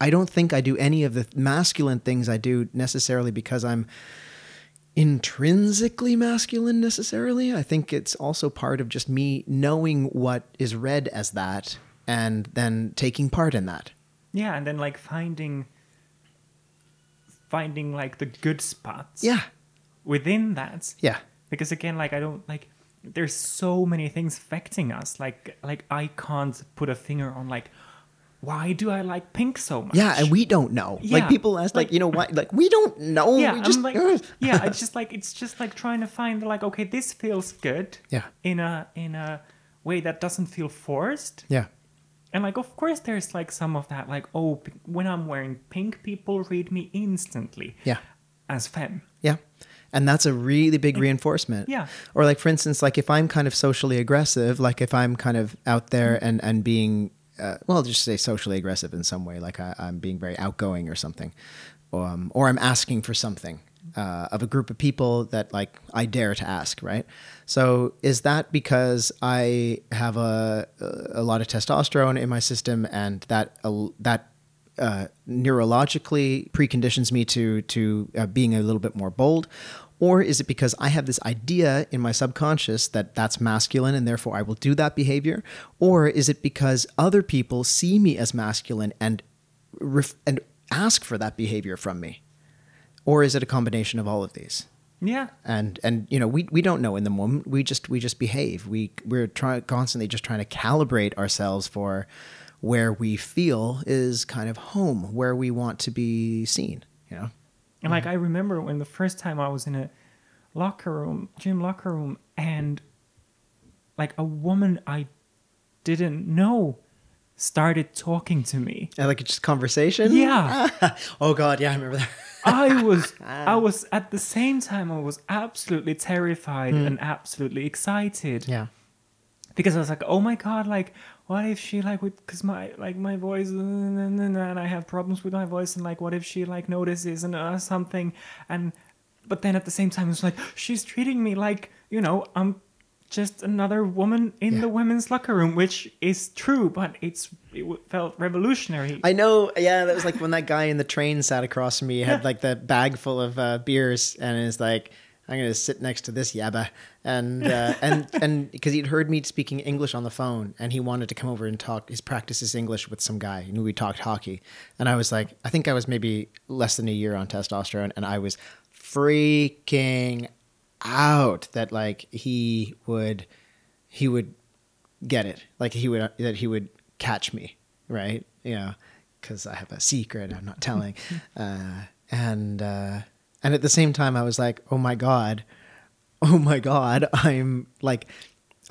I don't think I do any of the masculine things I do necessarily because I'm intrinsically masculine necessarily. I think it's also part of just me knowing what is read as that and then taking part in that. yeah, and then like finding finding like the good spots Yeah. within that Yeah. because again like i don't like there's so many things affecting us like like i can't put a finger on like why do i like pink so much Yeah, and we don't know. Yeah, Like people ask, like, like- you know what? Like we don't know. yeah we I'm just like yeah it's *laughs* just like it's just like trying to find like okay this feels good yeah, in a in a way that doesn't feel forced yeah, and like of course there's like some of that like oh p- when i'm wearing pink people read me instantly yeah, as femme yeah. And that's a really big reinforcement. yeah Or like for instance, like if I'm kind of socially aggressive, like if I'm kind of out there and and being, uh, well, just say socially aggressive in some way, like I, I'm being very outgoing or something, um, or I'm asking for something uh, of a group of people that like I dare to ask, right? So is that because I have a a lot of testosterone in my system and that uh, that uh, neurologically preconditions me to to uh, being a little bit more bold, or is it because I have this idea in my subconscious that that's masculine and therefore I will do that behavior, or is it because other people see me as masculine and ref- and ask for that behavior from me, or is it a combination of all of these? yeah. And and you know we, we don't know in the moment. We just we just behave. We we're trying constantly just trying to calibrate ourselves for where we feel is kind of home where we want to be seen you know And like mm-hmm. I remember when the first time I was in a locker room, gym locker room, and like a woman I didn't know started talking to me. and like it's just conversation? Yeah. *laughs* oh god. Yeah i remember that. I was *laughs* I was at the same time I was absolutely terrified hmm. and absolutely excited. Yeah. Because I was like, oh my god, like what if she like with because my like my voice and I have problems with my voice and like what if she like notices and uh, something and but then at the same time it's like she's treating me like you know I'm just another woman in Yeah. the women's locker room, which is true, but it's it felt revolutionary. I know, yeah, that was like when that guy in the train sat across from me, had like the bag full of uh, beers, and is like, "I'm gonna sit next to this yabba," and uh, and and because he'd heard me speaking English on the phone, and he wanted to come over and talk, his practice his English with some guy, and we talked hockey, and I was like, I think I was maybe less than a year on testosterone, and I was freaking out that like he would he would get it. Like he would that he would catch me right? You know because i have a secret i'm not telling. *laughs* Uh, and uh, and at the same time i was like oh my god *laughs* oh my god i'm like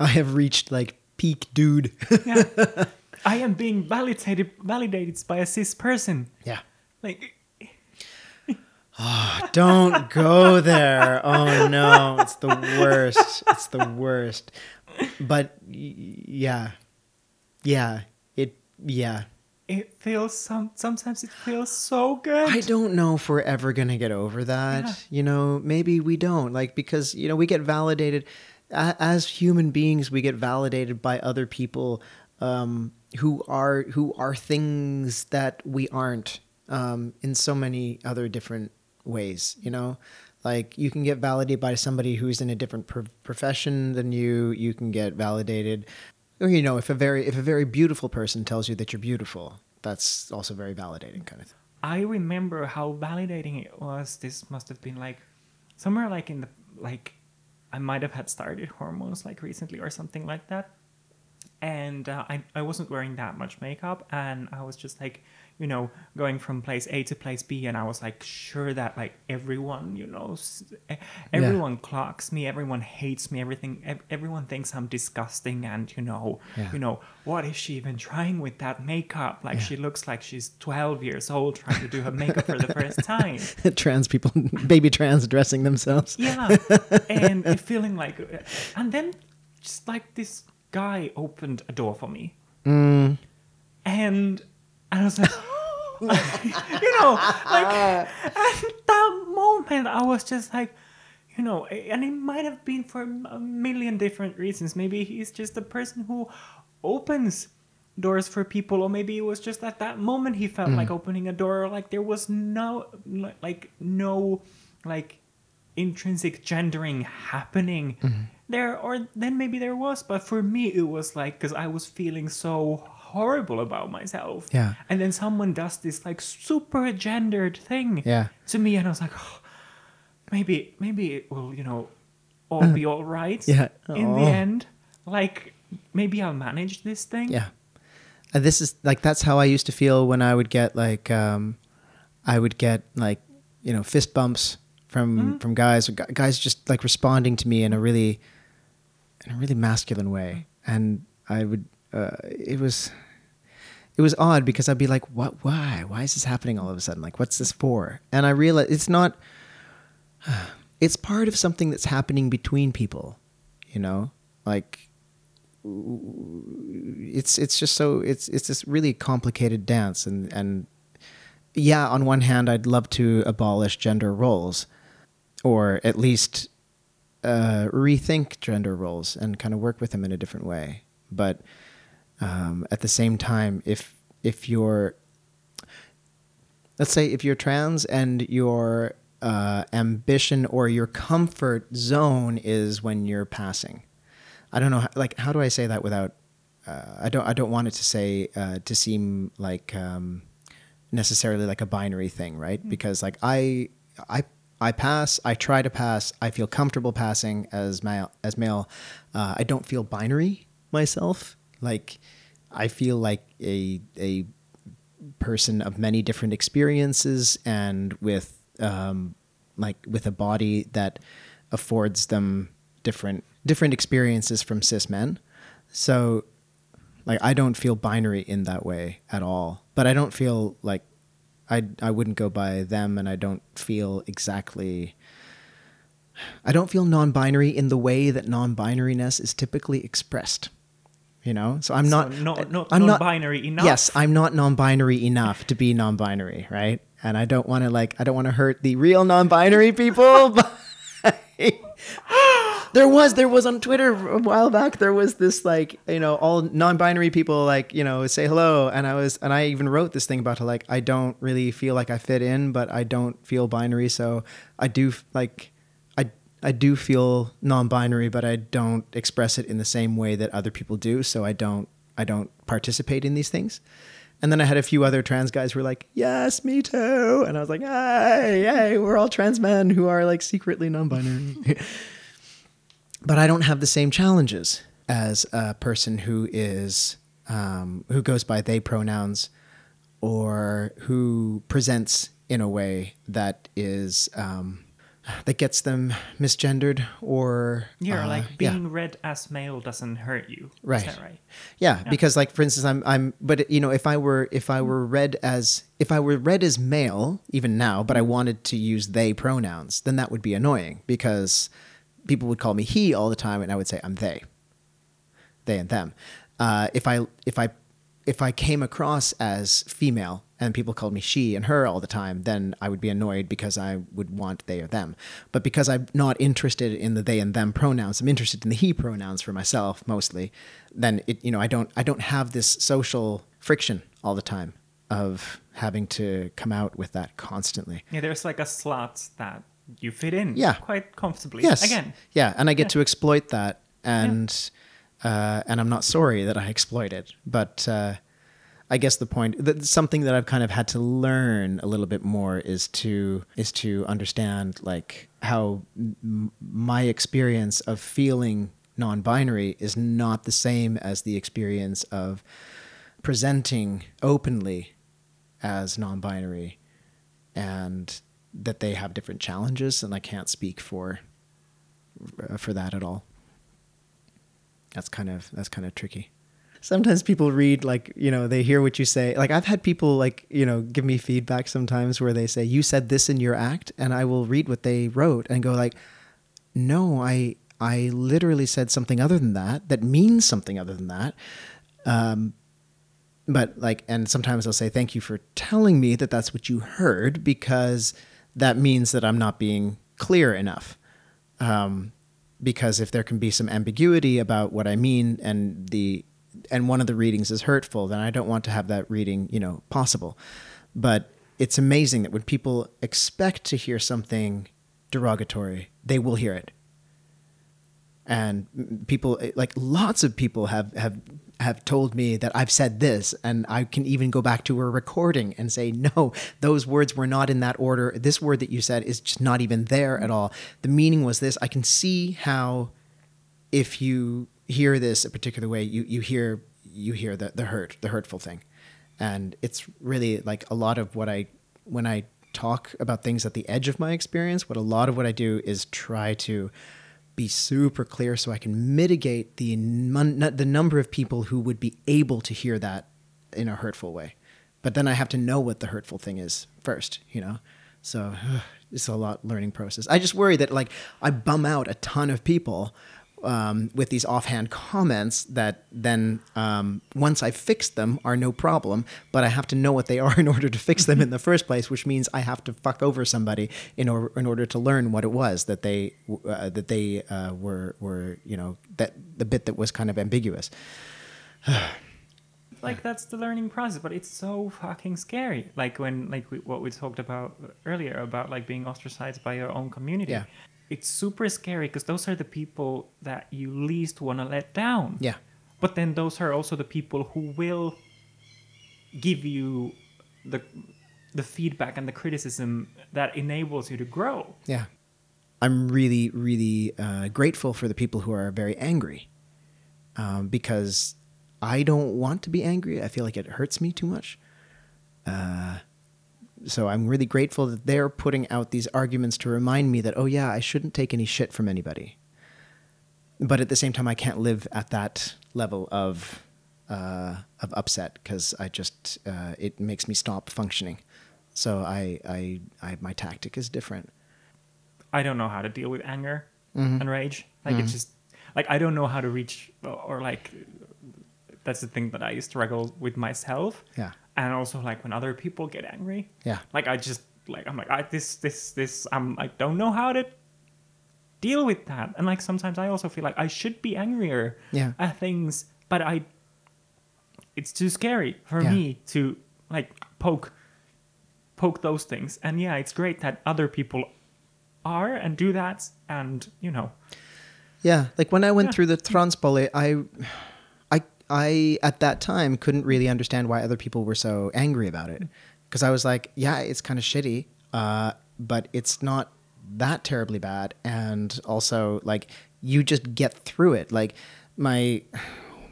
i have reached like peak dude. Yeah. *laughs* I am being validated validated by a cis person. yeah. Like ah, don't go there. Oh no it's the worst it's the worst. But yeah. Yeah it yeah it feels some sometimes it feels so good. I don't know if we're ever going to get over that. Yeah. You know, maybe we don't. Like, because, you know, we get validated as human beings, we get validated by other people um, who are who are things that we aren't um, in so many other different ways, you know? Like you can get validated by somebody who's in a different pro- profession than you. You can get validated or you know, if a very if a very beautiful person tells you that you're beautiful, that's also very validating kind of thing. I remember how validating it was. This must have been like somewhere like in the like I might have had started hormones like recently or something like that. And uh, I, I wasn't wearing that much makeup, and I was just like, you know, going from place A to place B, and I was like sure that like everyone, you know, everyone clocks me, everyone hates me, everything, ev- everyone thinks I'm disgusting, and you know, Yeah. you know, what is she even trying with that makeup? Like she looks like she's 12 years old trying to do her makeup for the first time. *laughs* trans people, baby trans dressing themselves. Yeah, and *laughs* feeling like, and then just like this guy opened a door for me, Mm. and I was like, *laughs* you know, like *laughs* at that moment, I was just like, you know, and it might have been for a million different reasons. Maybe he's just a person who opens doors for people, or maybe it was just at that moment he felt hmm. like opening a door, or like there was no, like, no, like, intrinsic gendering happening hmm. there or then maybe there was but for me it was like because i was feeling so horrible about myself. Yeah. And then someone does this like super gendered thing Yeah. to me, and I was like, oh, maybe, maybe it will, you know, all be all right. Yeah. In the Oh. end, like maybe I'll manage this thing. Yeah. And this is like that's how I used to feel when I would get like um I would get like, you know, fist bumps from from guys guys just like responding to me in a really in a really masculine way. And I would uh it was it was odd because I'd be like, "What? Why? Why is this happening all of a sudden? Like, what's this for?" And I realized it's not. *sighs* It's part of something that's happening between people, you know. Like, it's it's just so it's it's this really complicated dance, and and yeah, on one hand, I'd love to abolish gender roles, or at least uh, rethink gender roles and kind of work with them in a different way. But um, at the same time, if if you're let's say if you're trans and your uh, ambition or your comfort zone is when you're passing, I don't know, how, like how do I say that without uh, I don't I don't want it to say uh, to seem like um, necessarily like a binary thing, right? Because like I I I pass, I try to pass, I feel comfortable passing as male as male. Uh, I don't feel binary myself. Like I feel like a a person of many different experiences and with um, like with a body that affords them different different experiences from cis men. So like I don't feel binary in that way at all. But I don't feel like I I wouldn't go by them and I don't feel exactly I don't feel non-binary in the way that non-binariness is typically expressed. You know? So I'm So not not, not I'm not- non-binary enough. Yes, I'm not non-binary enough to be non-binary, right? And I don't want to like I don't want to hurt the real non-binary people. *laughs* But *gasps* there was there was on Twitter a while back there was this like you know all non-binary people like you know say hello and I was and I even wrote this thing about how like I don't really feel like I fit in but I don't feel binary so I do like I do feel non-binary but I don't express it in the same way that other people do so I don't I don't participate in these things. And then I had a few other trans guys who were like, "Yes, me too," and I was like, "Hey, hey, we're all trans men who are like secretly non-binary." *laughs* but I don't have the same challenges as a person who is um, who goes by they pronouns or who presents in a way that is um, that gets them misgendered or Yeah, uh, like yeah. being read as male doesn't hurt you. Right. Right? Yeah, because like for instance, I'm I'm but you know if I were if I were read as if I were read as male even now, but I wanted to use they pronouns, then that would be annoying because people would call me he all the time, and I would say I'm they, they and them. Uh, if I if I if I came across as female and people called me she and her all the time, then I would be annoyed because I would want they or them. But because I'm not interested in the they and them pronouns, I'm interested in the he pronouns for myself mostly. Then it, you know, I don't, I don't have this social friction all the time of having to come out with that constantly. Yeah, there's like a slot that you fit in Yeah. quite comfortably. Yes. Again. Yeah, and I get to exploit that, and uh, and I'm not sorry that I exploit it. But uh, I guess the point, that something that I've kind of had to learn a little bit more is to is to understand like how m- my experience of feeling non-binary is not the same as the experience of presenting openly as non-binary and that they have different challenges and I can't speak for uh, for that at all. That's kind of that's kind of tricky. Sometimes people read like, you know, they hear what you say. Like I've had people like, you know, give me feedback sometimes where they say you said this in your act and I will read what they wrote and go like, "No, I I literally said something other than that that means something other than that." Um but like and sometimes they'll say thank you for telling me that that's what you heard because that means that i'm not being clear enough um, because if there can be some ambiguity about what i mean and the and one of the readings is hurtful then i don't want to have that reading you know possible but it's amazing that when people expect to hear something derogatory they will hear it and people eh, like lots of people have have have told me that I've said this, and I can even go back to a recording and say, *laughs* no, those words were not in that order. This word that you said is just not even there at all. The meaning was this. I can see how, if you hear this a particular way, you you hear you hear the the hurt, the hurtful thing, and it's really like a lot of what I when I talk about things at the edge of my experience. What a lot of what I do is try to be super clear so I can mitigate the the number of people who would be able to hear that in a hurtful way. But then I have to know what the hurtful thing is first, you know. So *sighs* it's a lot learning process. I just worry that like I bum out a ton of people um, with these offhand comments that then um, once I fix them are no problem, but I have to know what they *laughs* are in order to fix them in the first place, which means I have to fuck over somebody in order in order to learn what it was that they uh, that they uh, were were you know that the bit that was kind of ambiguous. *sighs* like that's the learning process but it's so fucking scary like when like we, what we talked about earlier about like being ostracized by your own community Yeah. It's super scary because those are the people that you least want to let down Yeah. but then those are also the people who will give you the the feedback and the criticism that enables you to grow Yeah. I'm really, really uh, grateful for the people who are very angry um, because I don't want to be angry. I feel like it hurts me too much. Uh, so I'm really grateful that they're putting out these arguments to remind me that, oh, yeah, I shouldn't take any shit from anybody. But at the same time, I can't live at that level of uh, of upset because I just uh, it makes me stop functioning. So I, I, I my tactic is different. I don't know how to deal with anger Mm-hmm. and rage. Like it's just like I don't know how to reach or like that's the thing that I struggle with myself. Yeah. And also like when other people get angry. Yeah. Like I just like I'm like I this this this I'm I don't know how to deal with that. And like sometimes I also feel like I should be angrier Yeah. at things, but I it's too scary for Yeah. me to like poke poke those things. And yeah, it's great that other people are and do that and you know Yeah, like when I went Yeah. through the Transpoli, I, I, at that time couldn't really understand why other people were so angry about it, because I was like, yeah, it's kind of shitty, uh, but it's not that terribly bad, and also like you just get through it. Like my,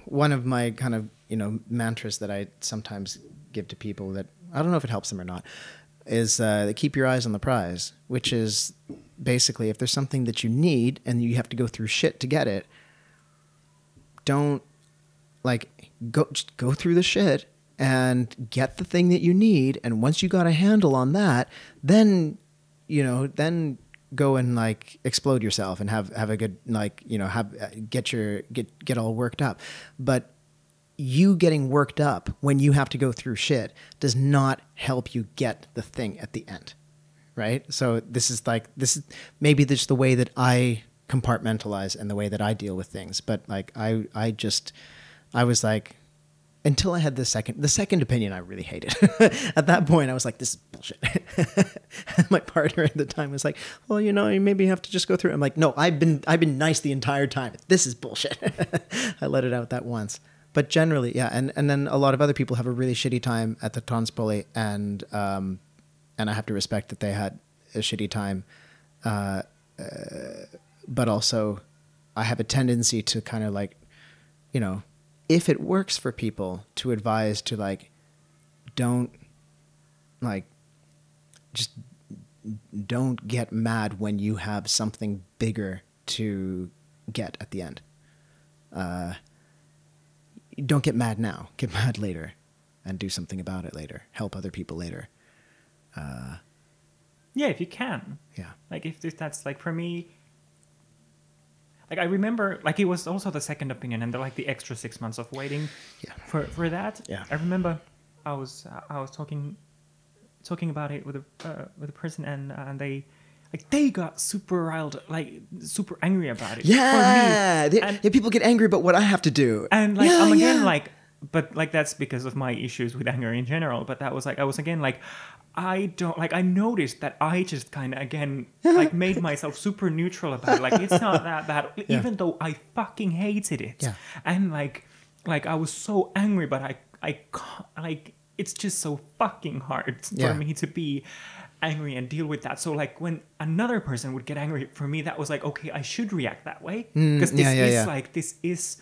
one of my kind of you know mantras that I sometimes give to people that I don't know if it helps them or not is uh, keep your eyes on the prize, which is basically if there's something that you need and you have to go through shit to get it, don't like go just go through the shit and get the thing that you need. And once you got a handle on that, then you know then go and like explode yourself and have have a good like you know have uh, get your get get all worked up, but you getting worked up when you have to go through shit does not help you get the thing at the end right? So this is like this is maybe just the way that i compartmentalize and the way that i deal with things. But like i i just i was like until i had the second the second opinion i really hated. *laughs* At that point i was like this is bullshit. *laughs* My partner at the time was like well you know you maybe have to just go through. It. i'm like no i've been i've been nice the entire time. This is bullshit. *laughs* I let it out that once. But generally, yeah, and, and then a lot of other people have a really shitty time at the Transpoli, and um, and I have to respect that they had a shitty time, uh, uh, but also I have a tendency to kind of like, you know, if it works for people, to advise to like, don't like, just don't get mad when you have something bigger to get at the end. Uh, don't get mad now. Get *laughs* mad later, and do something about it later. Help other people later. uh, yeah, if you can. Yeah. Like if that's like for me like I remember like it was also the second opinion and the, like the extra 6 months of waiting Yeah. for for that. Yeah. I remember I was uh, I was talking talking about it with a uh, with a person and and they like they got super riled like super angry about it. Yeah, they- And- yeah, people get angry about what I have to do. and like Yeah, I'm again yeah. like but like that's because of my issues with anger in general but that was like I was again like I don't like I noticed that I just kind of again like made *laughs* myself super neutral about it like it's not *laughs* that bad even though I fucking hated it Yeah. and like like I was so angry, but I I like it's just so fucking hard for Yeah. me to be angry and deal with that. So like when another person would get angry for me, that was like okay, I should react that way because this Mm, yeah, yeah, is yeah. like this is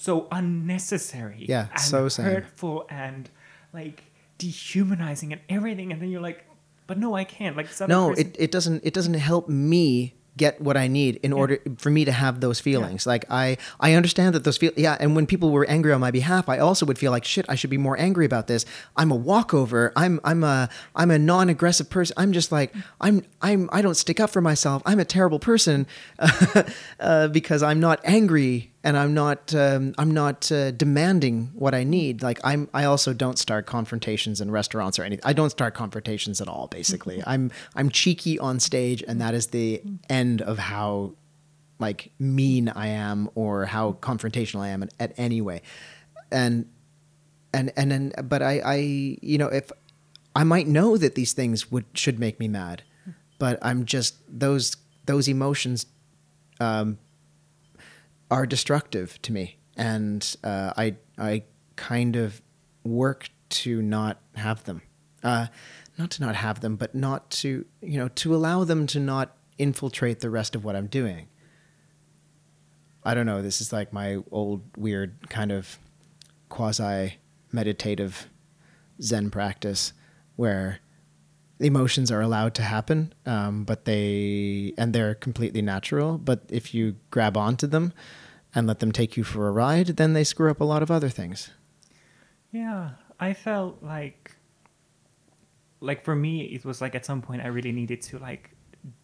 so unnecessary, Yeah, and so same. hurtful and like dehumanizing and everything, and then you're like, but no, I can't. Like no person- it, it doesn't it doesn't help me get what i need in order for me to have those feelings. Like i i understand that those feel yeah and when people were angry on my behalf i also would feel like shit i should be more angry about this. I'm a walkover. I'm i'm a i'm a non-aggressive person. I'm just like i'm i'm i don't stick up for myself. I'm a terrible person *laughs* uh, because i'm not angry and i'm not um, i'm not uh, demanding what i need. Like i'm i also don't start confrontations in restaurants or anything i don't start confrontations at all basically. *laughs* I'm i'm cheeky on stage and that is the end of how like mean i am or how confrontational i am at, at any way. And and and then but i i you know if i might know that these things would should make me mad but i'm just those those emotions um are destructive to me. And uh, i i kind of work to not have them. Uh not to not have them but not to you know to allow them to not infiltrate the rest of what i'm doing. I don't know this is like my old weird kind of quasi meditative Zen practice where emotions are allowed to happen, um, but they and they're completely natural. But if you grab onto them and let them take you for a ride, then they screw up a lot of other things. Yeah, I felt like like for me it was like at some point I really needed to like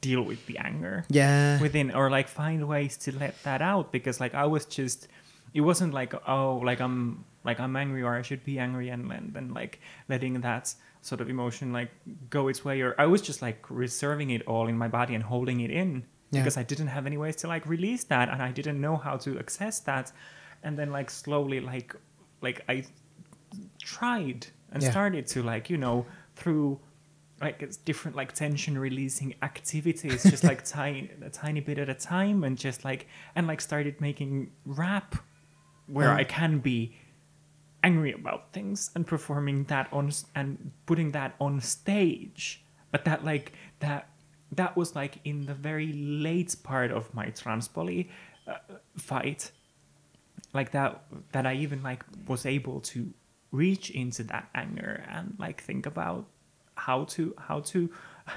deal with the anger Yeah, within or like find ways to let that out because like I was just it wasn't like oh like I'm like I'm angry or I should be angry and then then like letting that sort of emotion like go its way or I was just like reserving it all in my body and holding it in Yeah. because I didn't have any ways to like release that and I didn't know how to access that and then like slowly like like I tried and Yeah. started to like you know through like it's different like tension releasing activities just like *laughs* tiny a tiny bit at a time and just like and like started making rap where Oh. i can be angry about things and performing that on and putting that on stage. But that like that that was like in the very late part of my transpoli uh, fight. Like that that i even like was able to reach into that anger and like think about how to how to *laughs*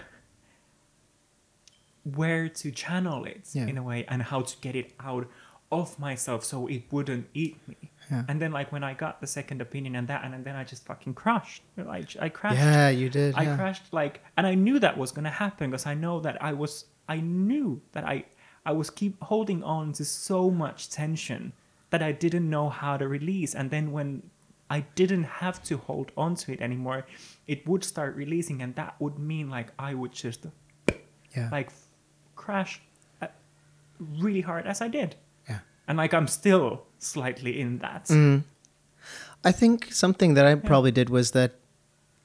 where to channel it Yeah. in a way and how to get it out of myself so it wouldn't eat me Yeah. and then like when i got the second opinion and that and then i just fucking crushed like i crashed yeah, you did. I yeah. crashed like, and I knew that was gonna happen because I know that I was, I knew that I, I was keep holding on to so much tension that I didn't know how to release, and then when I didn't have to hold on to it anymore, it would start releasing, and that would mean like I would just Yeah. like crash uh, really hard as I did. And like I'm still slightly in that. Mm. I think something that I probably did was that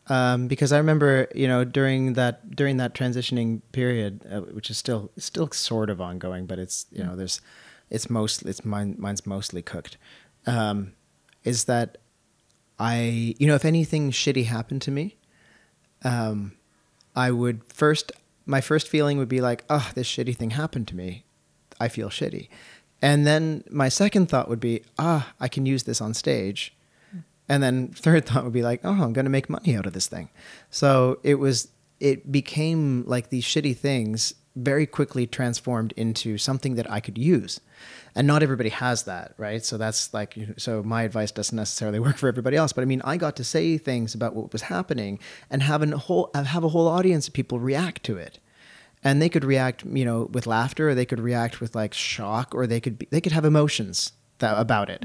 um, because I remember, you know, during that during that transitioning period, uh, which is still still sort of ongoing, but it's you know, there's it's mostly it's mine mine's mostly cooked. Um, is that I you know if anything shitty happened to me, um, I would first my first feeling would be like, oh, this shitty thing happened to me. I feel shitty. And then my second thought would be, ah, I can use this on stage. And then third thought would be like, oh, I'm going to make money out of this thing. So it was, it became like these shitty things very quickly transformed into something that I could use. And not everybody has that, right? So that's like, so my advice doesn't necessarily *laughs* work for everybody else. But I mean, I got to say things about what was happening and have a whole, have a whole audience of people react to it and they could react you know with laughter or they could react with like shock or they could be, they could have emotions that, about it.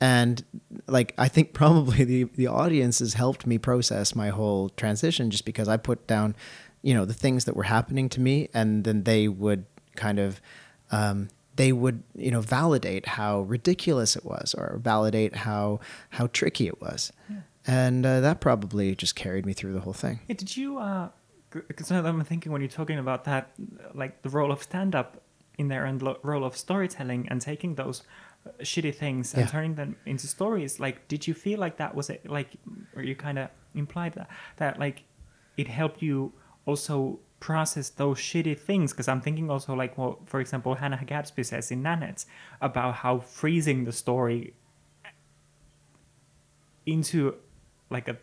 And like i think *laughs* probably the the audience has helped me process my whole transition just because i put down you know the things that were happening to me and then they would kind of um, they would you know validate how ridiculous it was or validate how how tricky it was. And uh, that probably just carried me through the whole thing. Yeah, did you? Because I'm thinking when you're talking about that, like the role of stand-up in there and lo- role of storytelling and taking those uh, shitty things and Yeah. turning them into stories like did you feel like that was it like or you kind of implied that that like it helped you also process those shitty things because i'm thinking also like what for example hannah gadsby says in nanette about how freezing the story uh, into like a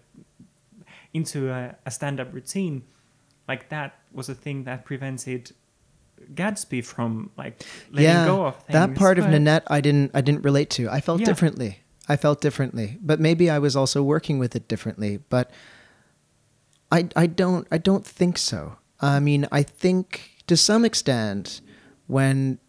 into a, a stand-up routine like that was a thing that prevented gadsby from like letting yeah, go of things that part of Nanette, I didn't, I didn't relate to. I felt Yeah. differently. I felt differently, but maybe I was also working with it differently. But I, I don't, I don't think so. I mean, I think to some extent, when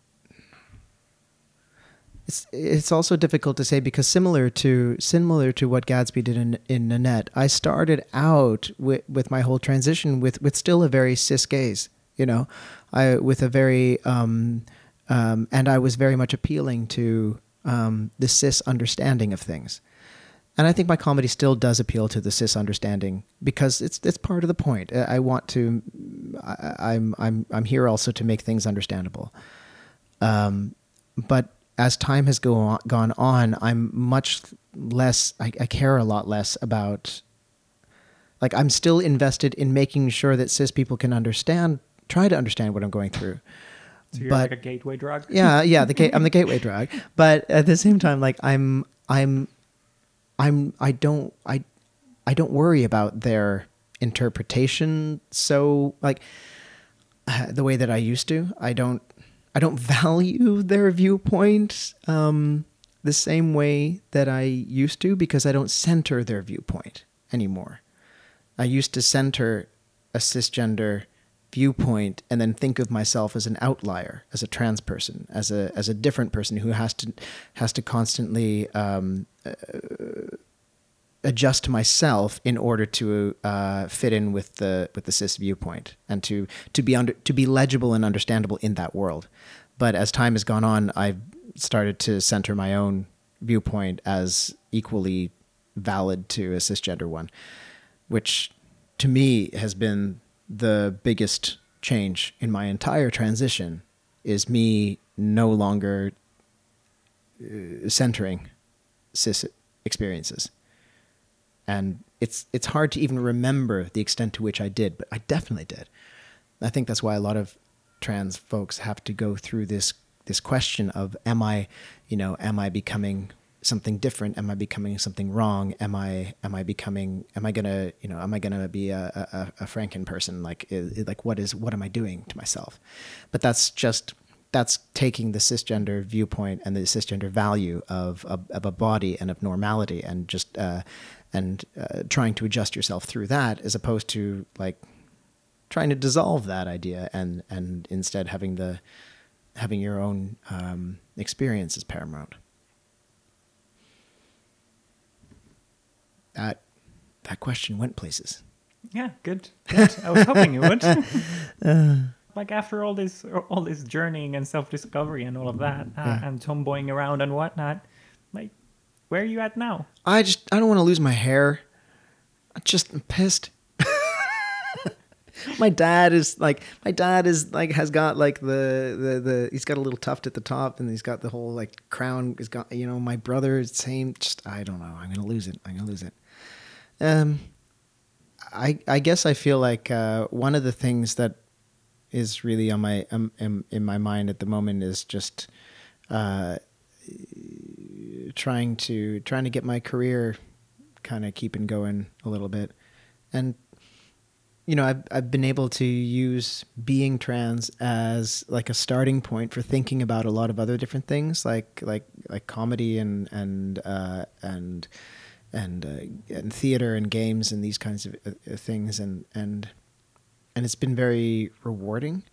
it's it's also difficult to say because similar to similar to what Gadsby did in in Nanette, I started out with with my whole transition with with still a very cis gaze, you know, I with a very um, um, and I was very much appealing to um, the cis understanding of things. And I think my comedy still does appeal to the cis understanding because it's it's part of the point. I want to, I, I'm I'm I'm here also to make things understandable. Um, but as time has go on, gone on, I'm much less. I, I care a lot less about. Like I'm still invested in making sure that cis people can understand, try to understand what I'm going through. so you're but like a gateway drug yeah, yeah, the ga- I'm the *laughs* gateway drug, but at the same time, like I'm, I'm, I'm, I don't, I, I don't worry about their interpretation. So like uh, *sighs* the way that I used to, I don't, I don't value their viewpoint um, the same way that I used to because I don't center their viewpoint anymore. I used to center a cisgender viewpoint and then think of myself as an outlier, as a trans person, as a as a different person who has to has to constantly um, uh, adjust myself in order to uh, fit in with the with the cis viewpoint and to to be under to be legible and understandable in that world. But as time has gone on, I've started to center my own viewpoint as equally valid to a cisgender one, which to me has been the biggest change in my entire transition is me no longer uh, centering cis experiences and it's it's hard to even remember the extent to which I did, but I definitely did. I think that's why a lot of trans folks have to go through this this question of am I, you know, am I becoming something different? Am I becoming something wrong? Am I am I becoming am I gonna you know am I gonna be a a, a Franken person? Like i- like what is what am I doing to myself? But that's just that's taking the cisgender viewpoint and the cisgender value of of, of a body and of normality and just uh, and uh, trying to adjust yourself through that as opposed to like trying to dissolve that idea and and instead having the having your own um, experience is paramount. That that question went places. Yeah, good. good. I was hoping you would. *laughs* *laughs* like after all this, all this journeying and self-discovery and all of that, uh, Yeah. and tomboying around and whatnot, where are you at now? I just I don't want to lose my hair. I just am pissed. *laughs* my dad is like my dad is like has got like the, the the he's got a little tuft at the top and he's got the whole like crown is got you know my brother is same just I don't know I'm gonna lose it I'm gonna lose it. Um, I I guess I feel like uh, one of the things that is really on my um, in, in my mind at the moment is just uh, trying to trying to get my career kind of keeping going a little bit. And you know I've, I've been able to use being trans as like a starting point for thinking about a lot of other different things like like like comedy and and uh, and and uh, and theater and games and these kinds of uh, things. And and and it's been very rewarding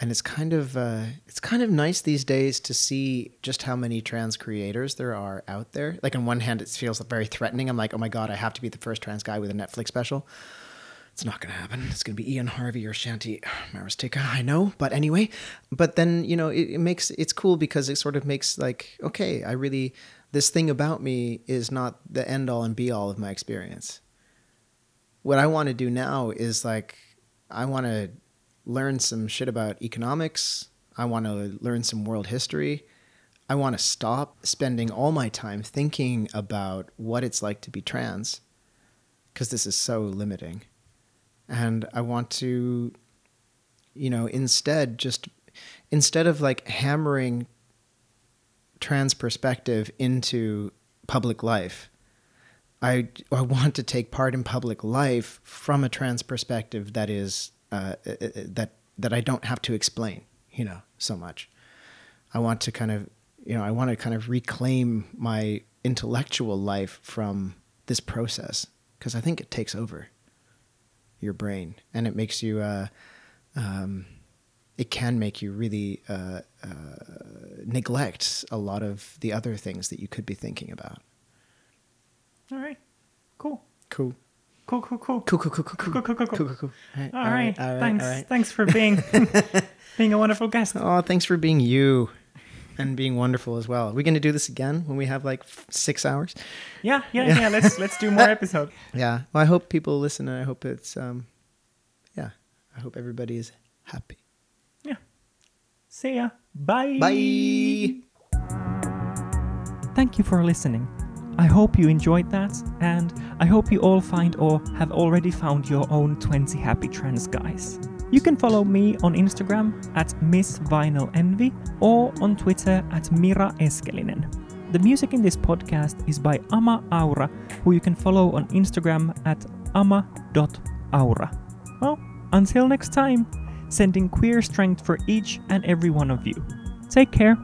and it's kind of uh, it's kind of nice these days to see just how many trans creators there are out there. Like on one hand, it feels very threatening. I'm like, oh my god, I have to be the first trans guy with a Netflix special. It's not going to happen. It's going to be Ian Harvey or Shanti Maristika. I know, but anyway. But then you know, it, it makes it's cool because it sort of makes like, okay, I really this thing about me is not the end all and be all of my experience. What I want to do now is like, I want to learn some shit about economics. I want to learn some world history. I want to stop spending all my time thinking about what it's like to be trans because this is so limiting. And I want to, you know, instead just, instead of like hammering trans perspective into public life, I, I want to take part in public life from a trans perspective that is, uh, uh, uh that, that I don't have to explain, you know, so much. I want to kind of, you know, I want to kind of reclaim my intellectual life from this process because I think it takes over your brain and it makes you, uh, um, it can make you really uh, uh, neglect a lot of the other things that you could be thinking about. All right. Cool. Cool. Cool, cool, cool. Cool, cool, cool, cool, Cool, cool, cool, cool. cool, cool. All right, All right. all right, Thanks. all right. Thanks for being *laughs* being a wonderful guest. Oh, thanks for being you and being wonderful as well. Are we going to do this again when we have like six hours? Yeah, yeah, yeah. Let's let's do more *laughs* episodes. Yeah. Well, I hope people listen and I hope it's, um, yeah, I hope everybody is happy. Yeah. See ya. Bye. Bye. Thank you for listening. I hope you enjoyed that, and I hope you all find or have already found your own 20 happy trans guys. You can follow me on Instagram at Miss Vinyl Envy or on Twitter at Mira Eskelinen. The music in this podcast is by Ama Aura, who you can follow on Instagram at ama.aura. Well, until next time, sending queer strength for each and every one of you. Take care.